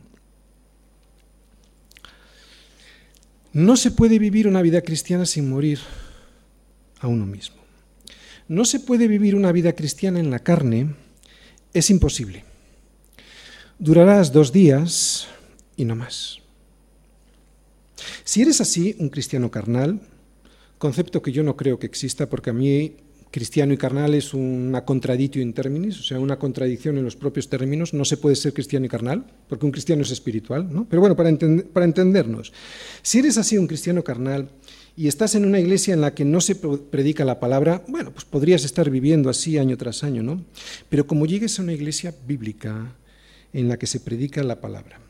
No se puede vivir una vida cristiana sin morir a uno mismo. No se puede vivir una vida cristiana en la carne, es imposible. Durarás dos días y no más. Si eres así, un cristiano carnal, concepto que yo no creo que exista porque a mí cristiano y carnal es una contradictio in terminis, o sea, una contradicción en los propios términos. No se puede ser cristiano y carnal, porque un cristiano es espiritual, ¿no? Pero bueno, para, para entendernos, si eres así un cristiano carnal y estás en una iglesia en la que no se predica la palabra, bueno, pues podrías estar viviendo así año tras año, ¿no? Pero como llegues a una iglesia bíblica en la que se predica la palabra,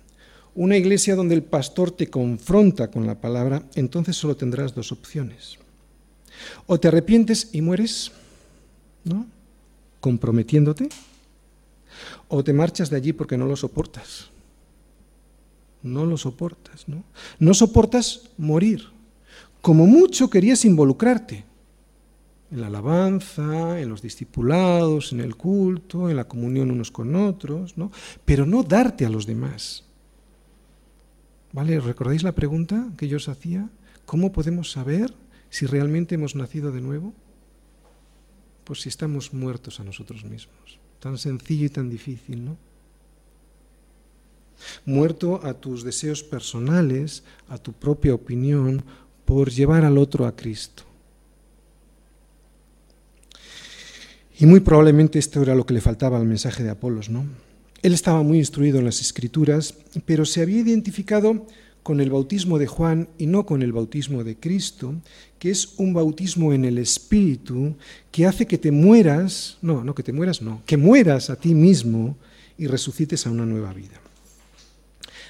una iglesia donde el pastor te confronta con la palabra, entonces solo tendrás dos opciones o te arrepientes y mueres, ¿no? Comprometiéndote, o te marchas de allí porque no lo soportas. No lo soportas, ¿no? No soportas morir. Como mucho querías involucrarte en la alabanza, en los discipulados, en el culto, en la comunión unos con otros, ¿no? Pero no darte a los demás. ¿Vale? ¿Recordáis la pregunta que yo os hacía? ¿Cómo podemos saber si realmente hemos nacido de nuevo? Pues si estamos muertos a nosotros mismos. Tan sencillo y tan difícil, ¿no? Muerto a tus deseos personales, a tu propia opinión, por llevar al otro a Cristo. Y muy probablemente esto era lo que le faltaba al mensaje de Apolos, ¿no? Él estaba muy instruido en las escrituras, pero se había identificado con el bautismo de Juan y no con el bautismo de Cristo, que es un bautismo en el Espíritu que hace que te mueras, no, no que te mueras, no, que mueras a ti mismo y resucites a una nueva vida.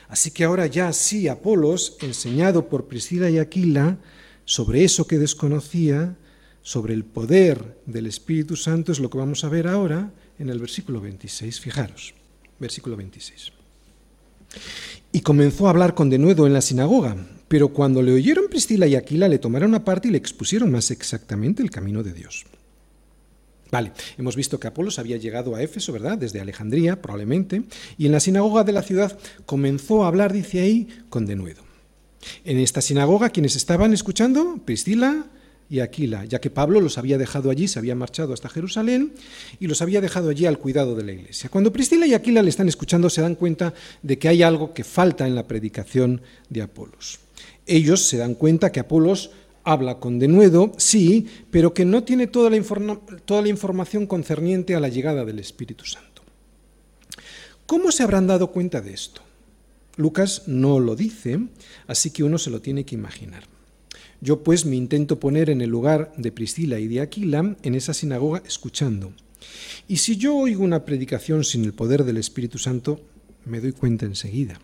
Así que ahora ya sí, Apolos, enseñado por Priscila y Aquila sobre eso que desconocía, sobre el poder del Espíritu Santo, es lo que vamos a ver ahora en el versículo 26. Fijaros, versículo 26 y comenzó a hablar con denuedo en la sinagoga. Pero cuando le oyeron Priscila y Aquila, le tomaron aparte y le expusieron más exactamente el camino de Dios. Vale, hemos visto que Apolos había llegado a Éfeso, ¿verdad? Desde Alejandría, probablemente, y en la sinagoga de la ciudad comenzó a hablar, dice ahí, con denuedo. En esta sinagoga, quienes estaban escuchando, Priscila, y Aquila, ya que Pablo los había dejado allí, se había marchado hasta Jerusalén y los había dejado allí al cuidado de la iglesia. Cuando Priscila y Aquila le están escuchando, se dan cuenta de que hay algo que falta en la predicación de Apolos. Ellos se dan cuenta que Apolos habla con denuedo, sí, pero que no tiene toda la, toda la información concerniente a la llegada del Espíritu Santo. ¿Cómo se habrán dado cuenta de esto? Lucas no lo dice, así que uno se lo tiene que imaginar. Yo pues me intento poner en el lugar de Priscila y de Aquila en esa sinagoga escuchando. Y si yo oigo una predicación sin el poder del Espíritu Santo, me doy cuenta enseguida.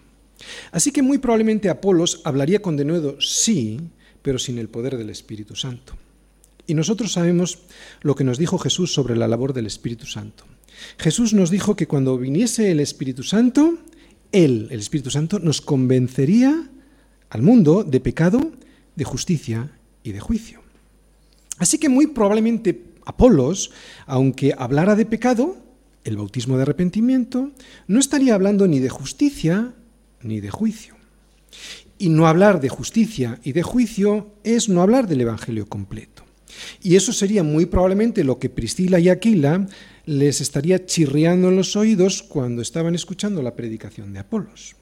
Así que muy probablemente Apolos hablaría con denuedo, sí, pero sin el poder del Espíritu Santo. Y nosotros sabemos lo que nos dijo Jesús sobre la labor del Espíritu Santo. Jesús nos dijo que cuando viniese el Espíritu Santo, Él, el Espíritu Santo, nos convencería al mundo de pecado, de justicia y de juicio. Así que muy probablemente Apolos, aunque hablara de pecado, el bautismo de arrepentimiento, no estaría hablando ni de justicia ni de juicio. Y no hablar de justicia y de juicio es no hablar del Evangelio completo. Y eso sería muy probablemente lo que Priscila y Aquila les estaría chirriando en los oídos cuando estaban escuchando la predicación de Apolos.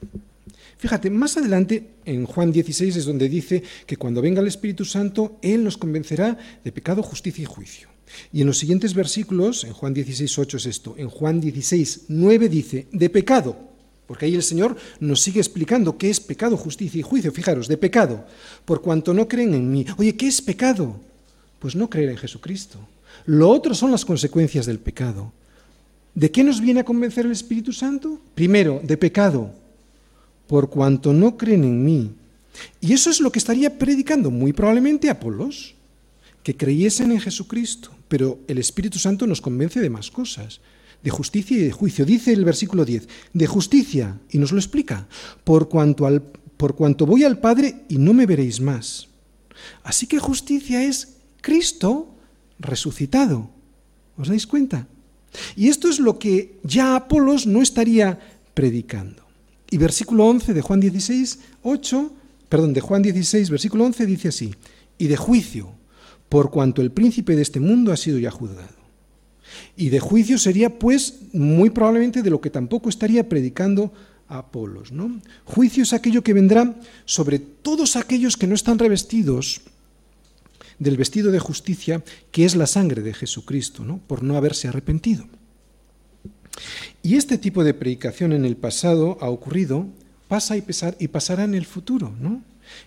Fíjate, más adelante en Juan 16 es donde dice que cuando venga el Espíritu Santo, Él nos convencerá de pecado, justicia y juicio. Y en los siguientes versículos, en Juan 16, 8 es esto, en Juan 16, 9 dice, de pecado, porque ahí el Señor nos sigue explicando qué es pecado, justicia y juicio. Fijaros, de pecado, por cuanto no creen en mí. Oye, ¿qué es pecado? Pues no creer en Jesucristo. Lo otro son las consecuencias del pecado. ¿De qué nos viene a convencer el Espíritu Santo? Primero, de pecado, por cuanto no creen en mí. Y eso es lo que estaría predicando muy probablemente Apolos, que creyesen en Jesucristo. Pero el Espíritu Santo nos convence de más cosas, de justicia y de juicio. Dice el versículo 10, de justicia, y nos lo explica, por cuanto, al, por cuanto voy al Padre y no me veréis más. Así que justicia es Cristo resucitado. ¿Os dais cuenta? Y esto es lo que ya Apolos no estaría predicando. Y versículo 11 de Juan 16, 8, perdón, de Juan 16, versículo 11 dice así, y de juicio, por cuanto el príncipe de este mundo ha sido ya juzgado. Y de juicio sería pues muy probablemente de lo que tampoco estaría predicando Apolos, ¿no? Juicio es aquello que vendrá sobre todos aquellos que no están revestidos del vestido de justicia que es la sangre de Jesucristo, ¿no? por no haberse arrepentido. Y este tipo de predicación en el pasado ha ocurrido, pasa y, y pasará en el futuro, ¿no?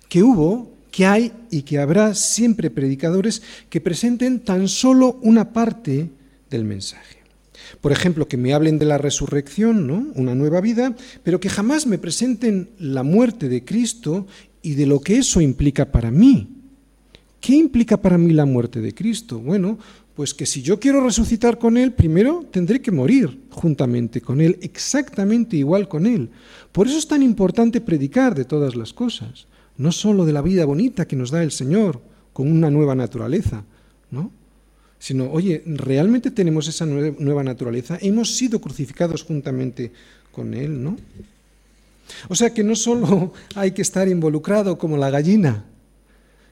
que hubo, que hay y que habrá siempre predicadores que presenten tan solo una parte del mensaje. Por ejemplo, que me hablen de la resurrección, ¿no? una nueva vida, pero que jamás me presenten la muerte de Cristo y de lo que eso implica para mí. ¿Qué implica para mí la muerte de Cristo? Bueno, pues que si yo quiero resucitar con Él, primero tendré que morir juntamente con Él, exactamente igual con Él. Por eso es tan importante predicar de todas las cosas, no solo de la vida bonita que nos da el Señor, con una nueva naturaleza, ¿no? Sino, oye, ¿realmente tenemos esa nueva naturaleza? Hemos sido crucificados juntamente con Él, ¿no? O sea que no solo hay que estar involucrado como la gallina,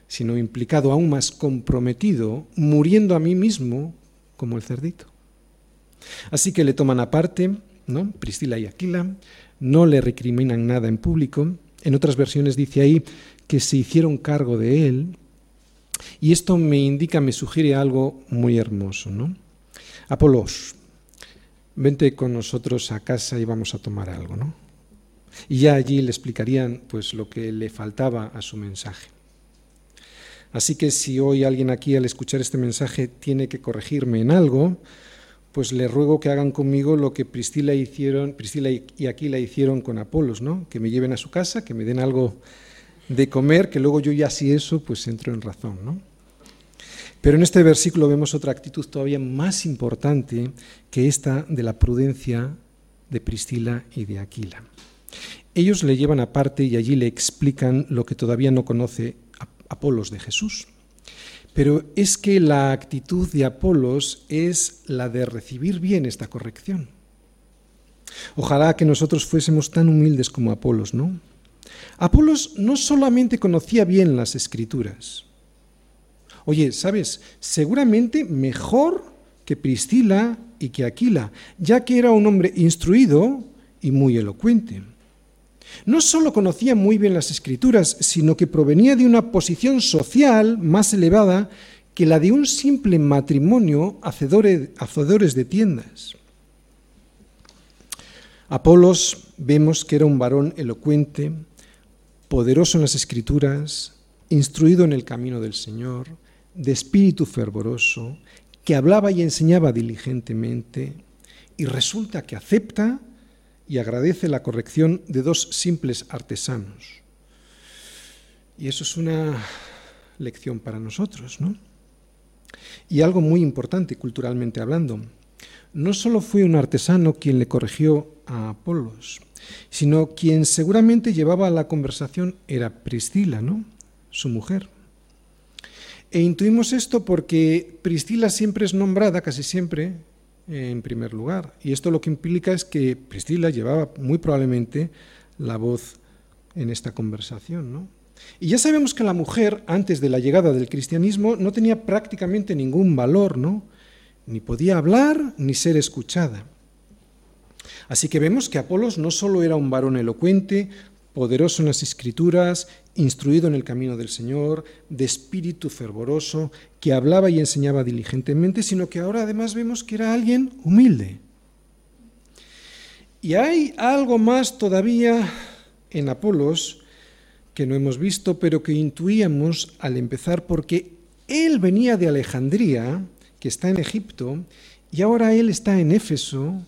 sino implicado aún más comprometido, muriendo a mí mismo como el cerdito. Así que le toman aparte, ¿no? Priscila y Aquila, no le recriminan nada en público. En otras versiones dice ahí que se hicieron cargo de él. Y esto me indica, me sugiere algo muy hermoso, ¿no? Apolos, vente con nosotros a casa y vamos a tomar algo, ¿no? Y ya allí le explicarían pues lo que le faltaba a su mensaje. Así que si hoy alguien aquí al escuchar este mensaje tiene que corregirme en algo, pues le ruego que hagan conmigo lo que Priscila, hicieron, Priscila y Aquila hicieron con Apolos, ¿no? que me lleven a su casa, que me den algo de comer, que luego yo ya si eso, pues entro en razón. ¿no? Pero en este versículo vemos otra actitud todavía más importante que esta de la prudencia de Priscila y de Aquila. Ellos le llevan aparte y allí le explican lo que todavía no conoce Apolos de Jesús. Pero es que la actitud de Apolos es la de recibir bien esta corrección. Ojalá que nosotros fuésemos tan humildes como Apolos, ¿no? Apolos no solamente conocía bien las escrituras. Oye, ¿sabes? Seguramente mejor que Priscila y que Aquila, ya que era un hombre instruido y muy elocuente. No solo conocía muy bien las escrituras, sino que provenía de una posición social más elevada que la de un simple matrimonio hacedores de tiendas. Apolos vemos que era un varón elocuente, poderoso en las escrituras, instruido en el camino del Señor, de espíritu fervoroso, que hablaba y enseñaba diligentemente, y resulta que acepta y agradece la corrección de dos simples artesanos. Y eso es una lección para nosotros, ¿no? Y algo muy importante culturalmente hablando. No solo fue un artesano quien le corrigió a Apolos, sino quien seguramente llevaba la conversación era Priscila, ¿no? Su mujer. E intuimos esto porque Priscila siempre es nombrada, casi siempre, en primer lugar. Y esto lo que implica es que Priscila llevaba muy probablemente la voz en esta conversación. ¿no? Y ya sabemos que la mujer, antes de la llegada del cristianismo, no tenía prácticamente ningún valor, ¿no? ni podía hablar ni ser escuchada. Así que vemos que Apolos no solo era un varón elocuente, poderoso en las escrituras, instruido en el camino del Señor, de espíritu fervoroso, que hablaba y enseñaba diligentemente, sino que ahora además vemos que era alguien humilde. Y hay algo más todavía en Apolos que no hemos visto, pero que intuíamos al empezar, porque Él venía de Alejandría, que está en Egipto, y ahora él está en Éfeso,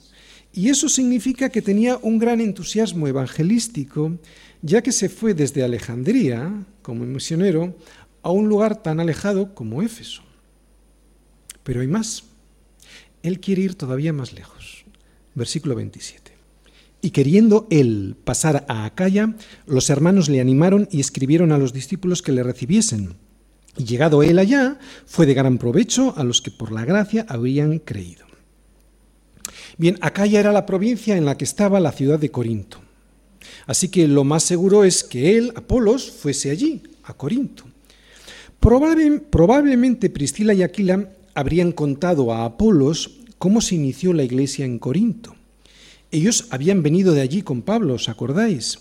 y eso significa que tenía un gran entusiasmo evangelístico, ya que se fue desde Alejandría, como misionero, a un lugar tan alejado como Éfeso. Pero hay más. Él quiere ir todavía más lejos. Versículo 27. Y queriendo él pasar a Acaya, los hermanos le animaron y escribieron a los discípulos que le recibiesen. Y llegado él allá, fue de gran provecho a los que por la gracia habían creído. Bien, Acaya era la provincia en la que estaba la ciudad de Corinto. Así que lo más seguro es que él, Apolos, fuese allí, a Corinto. probablemente Priscila y Aquila habrían contado a Apolos cómo se inició la iglesia en Corinto. Ellos habían venido de allí con Pablo, ¿os acordáis?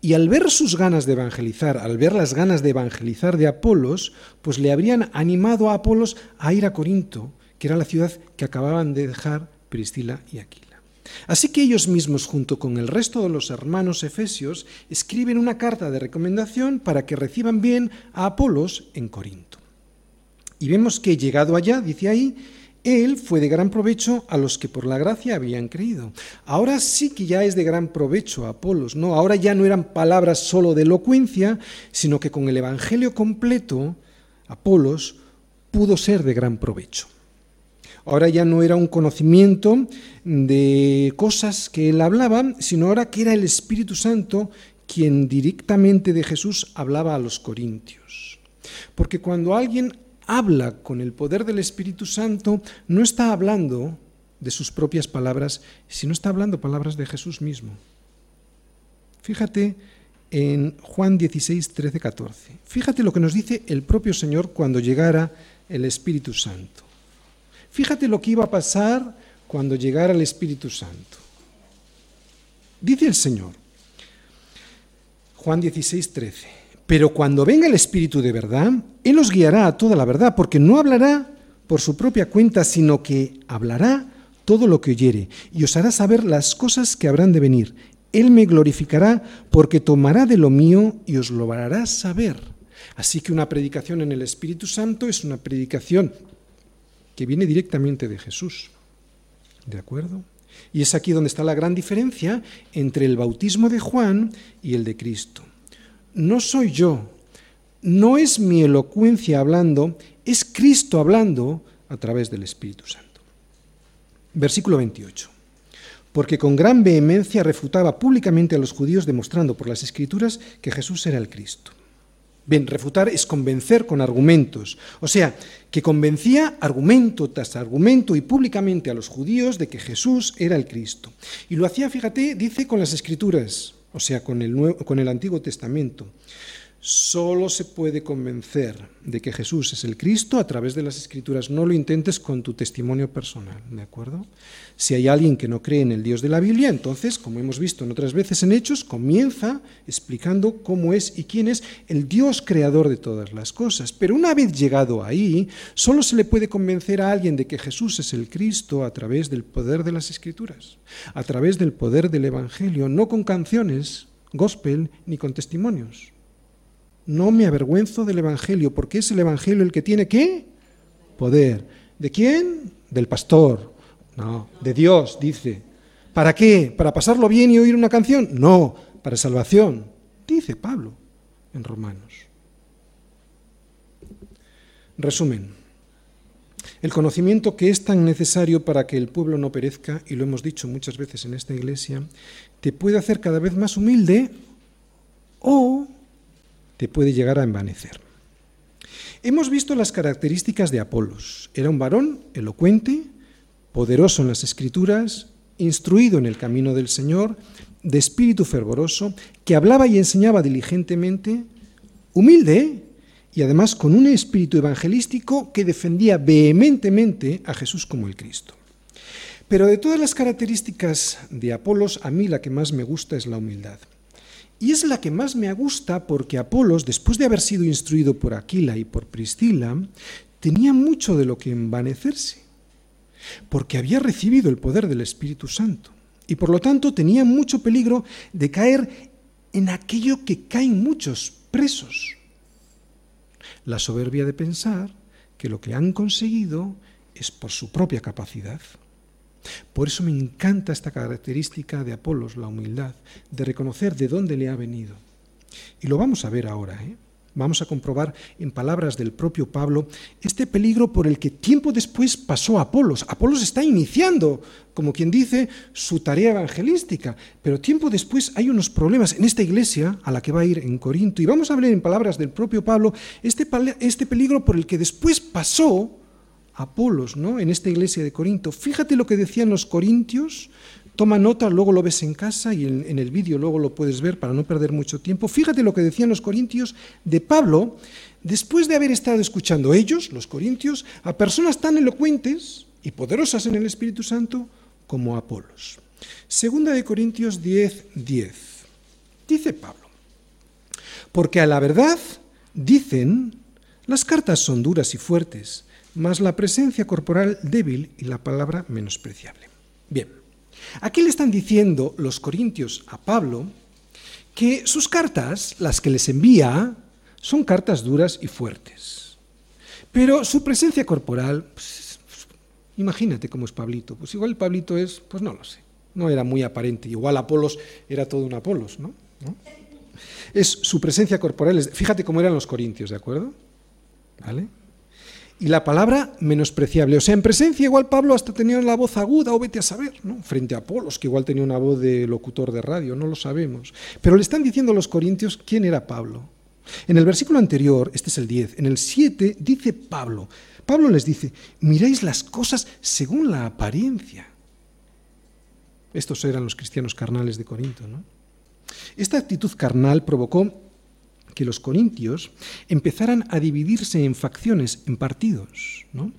Y al ver sus ganas de evangelizar, al ver las ganas de evangelizar de Apolos, pues le habrían animado a Apolos a ir a Corinto, que era la ciudad que acababan de dejar Priscila y Aquila. Así que ellos mismos, junto con el resto de los hermanos efesios, escriben una carta de recomendación para que reciban bien a Apolos en Corinto. Y vemos que llegado allá, dice ahí, él fue de gran provecho a los que por la gracia habían creído. Ahora sí que ya es de gran provecho a Apolos, ¿no? Ahora ya no eran palabras solo de elocuencia, sino que con el Evangelio completo, Apolos pudo ser de gran provecho. Ahora ya no era un conocimiento de cosas que él hablaba, sino ahora que era el Espíritu Santo quien directamente de Jesús hablaba a los corintios. Porque cuando alguien habla con el poder del Espíritu Santo, no está hablando de sus propias palabras, sino está hablando palabras de Jesús mismo. Fíjate en Juan 16, 13, 14. Fíjate lo que nos dice el propio Señor cuando llegara el Espíritu Santo. Fíjate lo que iba a pasar cuando llegara el Espíritu Santo. Dice el Señor, Juan 16, 13. Pero cuando venga el Espíritu de verdad, Él os guiará a toda la verdad, porque no hablará por su propia cuenta, sino que hablará todo lo que oyere, y os hará saber las cosas que habrán de venir. Él me glorificará, porque tomará de lo mío y os lo hará saber. Así que una predicación en el Espíritu Santo es una predicación que viene directamente de Jesús. ¿De acuerdo? Y es aquí donde está la gran diferencia entre el bautismo de Juan y el de Cristo no soy yo, no es mi elocuencia hablando, es Cristo hablando a través del Espíritu Santo. Versículo 28. Porque con gran vehemencia refutaba públicamente a los judíos demostrando por las escrituras que Jesús era el Cristo. Bien, refutar es convencer con argumentos, o sea, que convencía argumento tras argumento y públicamente a los judíos de que Jesús era el Cristo. Y lo hacía, fíjate, dice con las escrituras o sea, con el, Nuevo, con el Antiguo Testamento. Solo se puede convencer de que Jesús es el Cristo a través de las Escrituras. No lo intentes con tu testimonio personal, ¿de acuerdo? Si hay alguien que no cree en el Dios de la Biblia, entonces, como hemos visto en otras veces en Hechos, comienza explicando cómo es y quién es el Dios creador de todas las cosas. Pero una vez llegado ahí, solo se le puede convencer a alguien de que Jesús es el Cristo a través del poder de las Escrituras, a través del poder del Evangelio, no con canciones, gospel, ni con testimonios. No me avergüenzo del Evangelio, porque es el Evangelio el que tiene qué? Poder. ¿De quién? Del pastor. No, de Dios, dice. ¿Para qué? ¿Para pasarlo bien y oír una canción? No, para salvación, dice Pablo en Romanos. Resumen. El conocimiento que es tan necesario para que el pueblo no perezca, y lo hemos dicho muchas veces en esta iglesia, te puede hacer cada vez más humilde o te puede llegar a envanecer. Hemos visto las características de Apolos. Era un varón elocuente, poderoso en las escrituras, instruido en el camino del Señor, de espíritu fervoroso, que hablaba y enseñaba diligentemente, humilde y además con un espíritu evangelístico que defendía vehementemente a Jesús como el Cristo. Pero de todas las características de Apolos, a mí la que más me gusta es la humildad. Y es la que más me gusta porque Apolos, después de haber sido instruido por Aquila y por Priscila, tenía mucho de lo que envanecerse, porque había recibido el poder del Espíritu Santo y por lo tanto tenía mucho peligro de caer en aquello que caen muchos presos. La soberbia de pensar que lo que han conseguido es por su propia capacidad. Por eso me encanta esta característica de Apolos, la humildad, de reconocer de dónde le ha venido. Y lo vamos a ver ahora. ¿eh? Vamos a comprobar en palabras del propio Pablo este peligro por el que tiempo después pasó Apolos. Apolos está iniciando, como quien dice, su tarea evangelística, pero tiempo después hay unos problemas en esta iglesia a la que va a ir en Corinto. Y vamos a ver en palabras del propio Pablo este, este peligro por el que después pasó Apolos, ¿no? En esta iglesia de Corinto. Fíjate lo que decían los corintios Toma nota, luego lo ves en casa y en, el vídeo luego lo puedes ver para no perder mucho tiempo. Fíjate lo que decían los corintios de Pablo después de haber estado escuchando ellos, los corintios, a personas tan elocuentes y poderosas en el Espíritu Santo como Apolos. Segunda de Corintios 10, 10. Dice Pablo, porque a la verdad dicen, las cartas son duras y fuertes, mas la presencia corporal débil y la palabra menospreciable. Bien, Aquí le están diciendo los corintios a Pablo que sus cartas, las que les envía, son cartas duras y fuertes. Pero su presencia corporal, pues, imagínate cómo es Pablito. Pues igual Pablito es, pues no lo sé, no era muy aparente. Igual Apolos era todo un Apolos, ¿no? Es su presencia corporal. fíjate cómo eran los corintios, ¿de acuerdo? ¿Vale? Y la palabra menospreciable. O sea, en presencia igual Pablo hasta tenía la voz aguda, o vete a saber, ¿no? frente a Apolos, que igual tenía una voz de locutor de radio, no lo sabemos. Pero le están diciendo a los corintios quién era Pablo. En el versículo anterior, este es el 10, en el 7 dice Pablo, Pablo les dice, miráis las cosas según la apariencia. Estos eran los cristianos carnales de Corinto. ¿no? Esta actitud carnal provocó que los corintios empezaran a dividirse en facciones, en partidos. ¿no?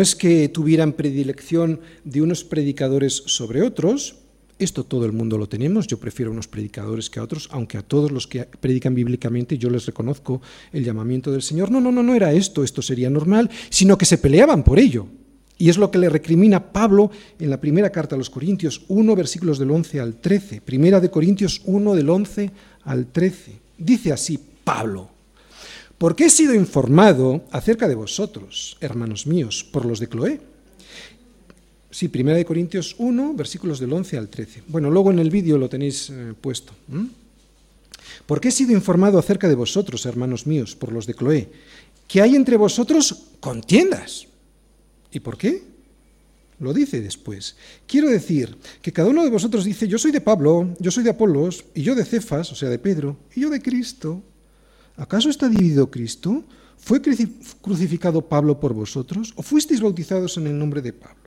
es que tuvieran predilección de unos predicadores sobre otros, esto todo el mundo lo tenemos, yo prefiero unos predicadores que a otros, aunque a todos los que predican bíblicamente yo les reconozco el llamamiento del Señor. No, no, no, no era esto, esto sería normal, sino que se peleaban por ello. Y es lo que le recrimina Pablo en la primera carta a los Corintios 1, versículos del 11 al 13. Primera de Corintios 1, del 11 al 13. Dice así Pablo, porque he sido informado acerca de vosotros, hermanos míos, por los de Cloé. Sí, 1 Corintios 1, versículos del 11 al 13. Bueno, luego en el vídeo lo tenéis eh, puesto. Porque he sido informado acerca de vosotros, hermanos míos, por los de Cloé, que hay entre vosotros contiendas. ¿Y por qué? Lo dice después. Quiero decir que cada uno de vosotros dice, yo soy de Pablo, yo soy de Apolos, y yo de Cefas, o sea, de Pedro, y yo de Cristo. ¿Acaso está dividido Cristo? ¿Fue crucificado Pablo por vosotros? ¿O fuisteis bautizados en el nombre de Pablo?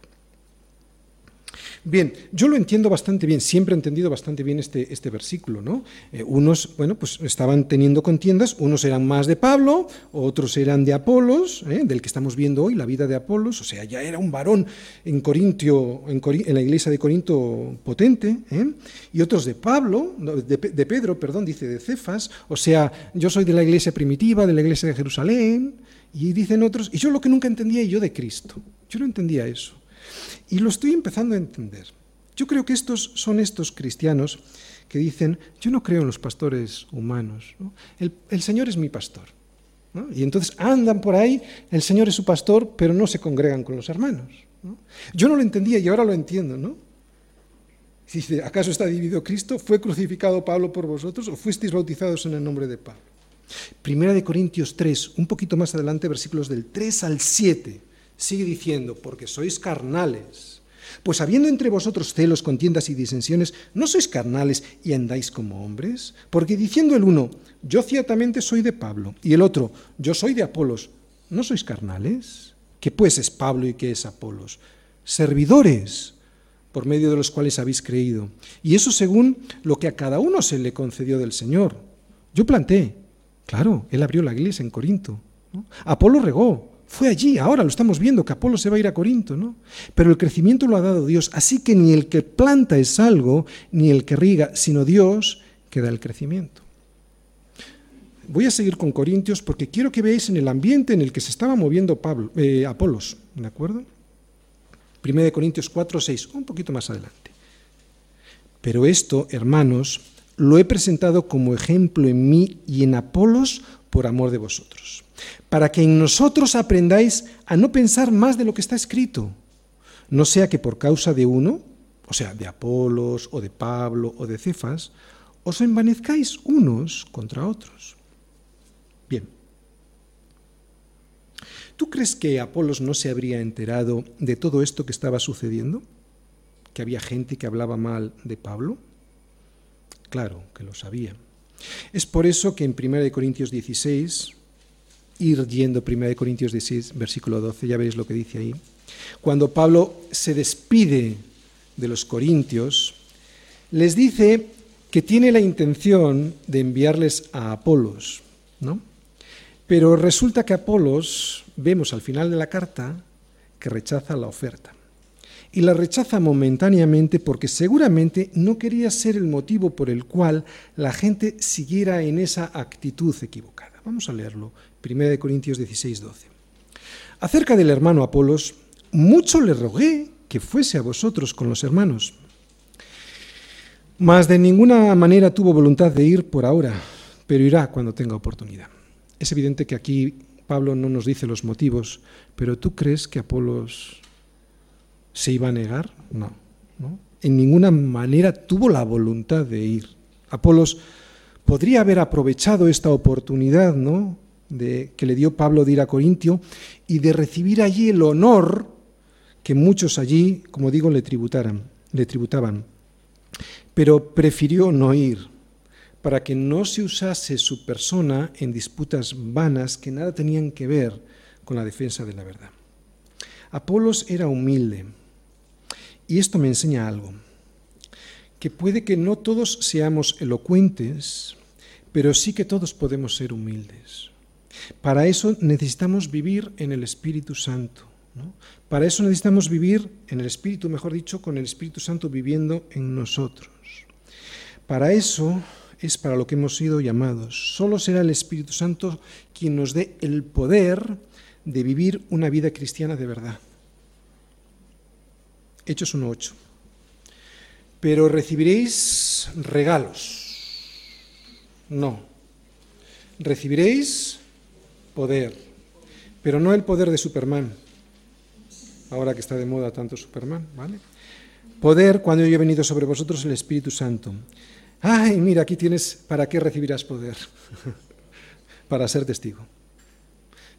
Bien, yo lo entiendo bastante bien, siempre he entendido bastante bien este, este versículo, ¿no? Eh, unos, bueno, pues estaban teniendo contiendas, unos eran más de Pablo, otros eran de Apolos, ¿eh? del que estamos viendo hoy, la vida de Apolos, o sea, ya era un varón en Corintio, en, la iglesia de Corinto potente, ¿eh? y otros de Pablo, de, de Pedro, perdón, dice de Cefas, o sea, yo soy de la iglesia primitiva, de la iglesia de Jerusalén, y dicen otros, y yo lo que nunca entendía, yo de Cristo, yo no entendía eso. Y lo estoy empezando a entender. Yo creo que estos son estos cristianos que dicen, yo no creo en los pastores humanos, el, Señor es mi pastor. Y entonces andan por ahí, el Señor es su pastor, pero no se congregan con los hermanos. Yo no lo entendía y ahora lo entiendo. ¿no? Dice, ¿acaso está dividido Cristo? ¿Fue crucificado Pablo por vosotros o fuisteis bautizados en el nombre de Pablo? Primera de Corintios 3, un poquito más adelante, versículos del 3 al 7 sigue diciendo, porque sois carnales. Pues habiendo entre vosotros celos, contiendas y disensiones, ¿no sois carnales y andáis como hombres? Porque diciendo el uno, yo ciertamente soy de Pablo, y el otro, yo soy de Apolos, ¿no sois carnales? ¿Qué pues es Pablo y qué es Apolos? Servidores por medio de los cuales habéis creído. Y eso según lo que a cada uno se le concedió del Señor. Yo planté, claro, él abrió la iglesia en Corinto. Apolo regó, fue allí, ahora lo estamos viendo, que Apolo se va a ir a Corinto, ¿no? Pero el crecimiento lo ha dado Dios, así que ni el que planta es algo, ni el que riga, sino Dios que da el crecimiento. Voy a seguir con Corintios porque quiero que veáis en el ambiente en el que se estaba moviendo eh, Apolos, ¿de acuerdo? 1 Corintios 4, 6, un poquito más adelante. Pero esto, hermanos, lo he presentado como ejemplo en mí y en Apolos por amor de vosotros, para que en nosotros aprendáis a no pensar más de lo que está escrito, no sea que por causa de uno, o sea, de Apolos o de Pablo o de Cefas, os envanezcáis unos contra otros. Bien. ¿Tú crees que Apolos no se habría enterado de todo esto que estaba sucediendo? ¿Que había gente que hablaba mal de Pablo? Claro que lo sabía. Es por eso que en 1 Corintios 16, ir yendo 1 Corintios 16, versículo 12, ya veis lo que dice ahí, cuando Pablo se despide de los corintios, les dice que tiene la intención de enviarles a Apolos, ¿no? Pero resulta que Apolos, vemos al final de la carta, que rechaza la oferta. Y la rechaza momentáneamente porque seguramente no quería ser el motivo por el cual la gente siguiera en esa actitud equivocada. Vamos a leerlo, 1 Corintios 16, 12. Acerca del hermano Apolos, mucho le rogué que fuese a vosotros con los hermanos, mas de ninguna manera tuvo voluntad de ir por ahora, pero irá cuando tenga oportunidad. Es evidente que aquí Pablo no nos dice los motivos, pero ¿tú crees que Apolos se iba a negar? No, no. En ninguna manera tuvo la voluntad de ir. Apolos podría haber aprovechado esta oportunidad, ¿no? De, que le dio Pablo de ir a Corintio y de recibir allí el honor que muchos allí, como digo, le tributaran, le tributaban. Pero prefirió no ir para que no se usase su persona en disputas vanas que nada tenían que ver con la defensa de la verdad. Apolos era humilde, y esto me enseña algo, que puede que no todos seamos elocuentes, pero sí que todos podemos ser humildes. Para eso necesitamos vivir en el Espíritu Santo. Para eso necesitamos vivir en el Espíritu, mejor dicho, con el Espíritu Santo viviendo en nosotros. Para eso es para lo que hemos sido llamados. Solo será el Espíritu Santo quien nos dé el poder de vivir una vida cristiana de verdad. Hechos 1.8. Pero recibiréis regalos. No. Recibiréis poder. Pero no el poder de Superman. Ahora que está de moda tanto Superman, ¿vale? Poder cuando yo he venido sobre vosotros el Espíritu Santo Ay, mira, aquí tienes para qué recibirás poder. para ser testigo.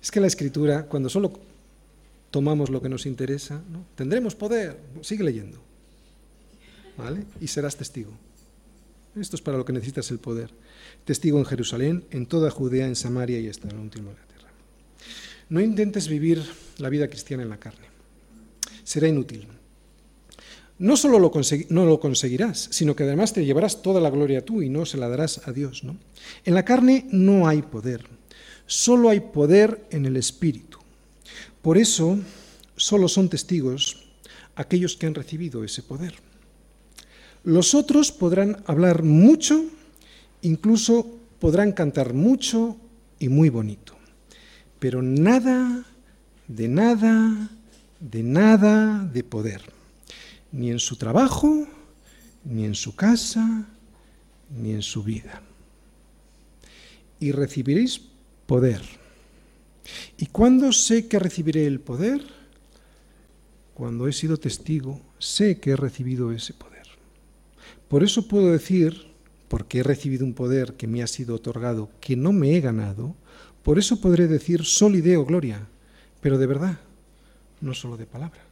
Es que la escritura, cuando solo tomamos lo que nos interesa, tendremos poder. Sigue leyendo. ¿Vale? Y serás testigo. Esto es para lo que necesitas el poder. Testigo en Jerusalén, en toda Judea, en Samaria y hasta en el último de la tierra. No intentes vivir la vida cristiana en la carne. Será inútil no solo lo no lo conseguirás, sino que además te llevarás toda la gloria tú y no se la darás a Dios. ¿no? En la carne no hay poder, solo hay poder en el Espíritu. Por eso solo son testigos aquellos que han recibido ese poder. Los otros podrán hablar mucho, incluso podrán cantar mucho y muy bonito, pero nada, de nada, de nada de poder ni en su trabajo, ni en su casa, ni en su vida. Y recibiréis poder. ¿Y cuándo sé que recibiré el poder? Cuando he sido testigo, sé que he recibido ese poder. Por eso puedo decir, porque he recibido un poder que me ha sido otorgado, que no me he ganado, por eso podré decir solideo gloria, pero de verdad, no solo de palabra.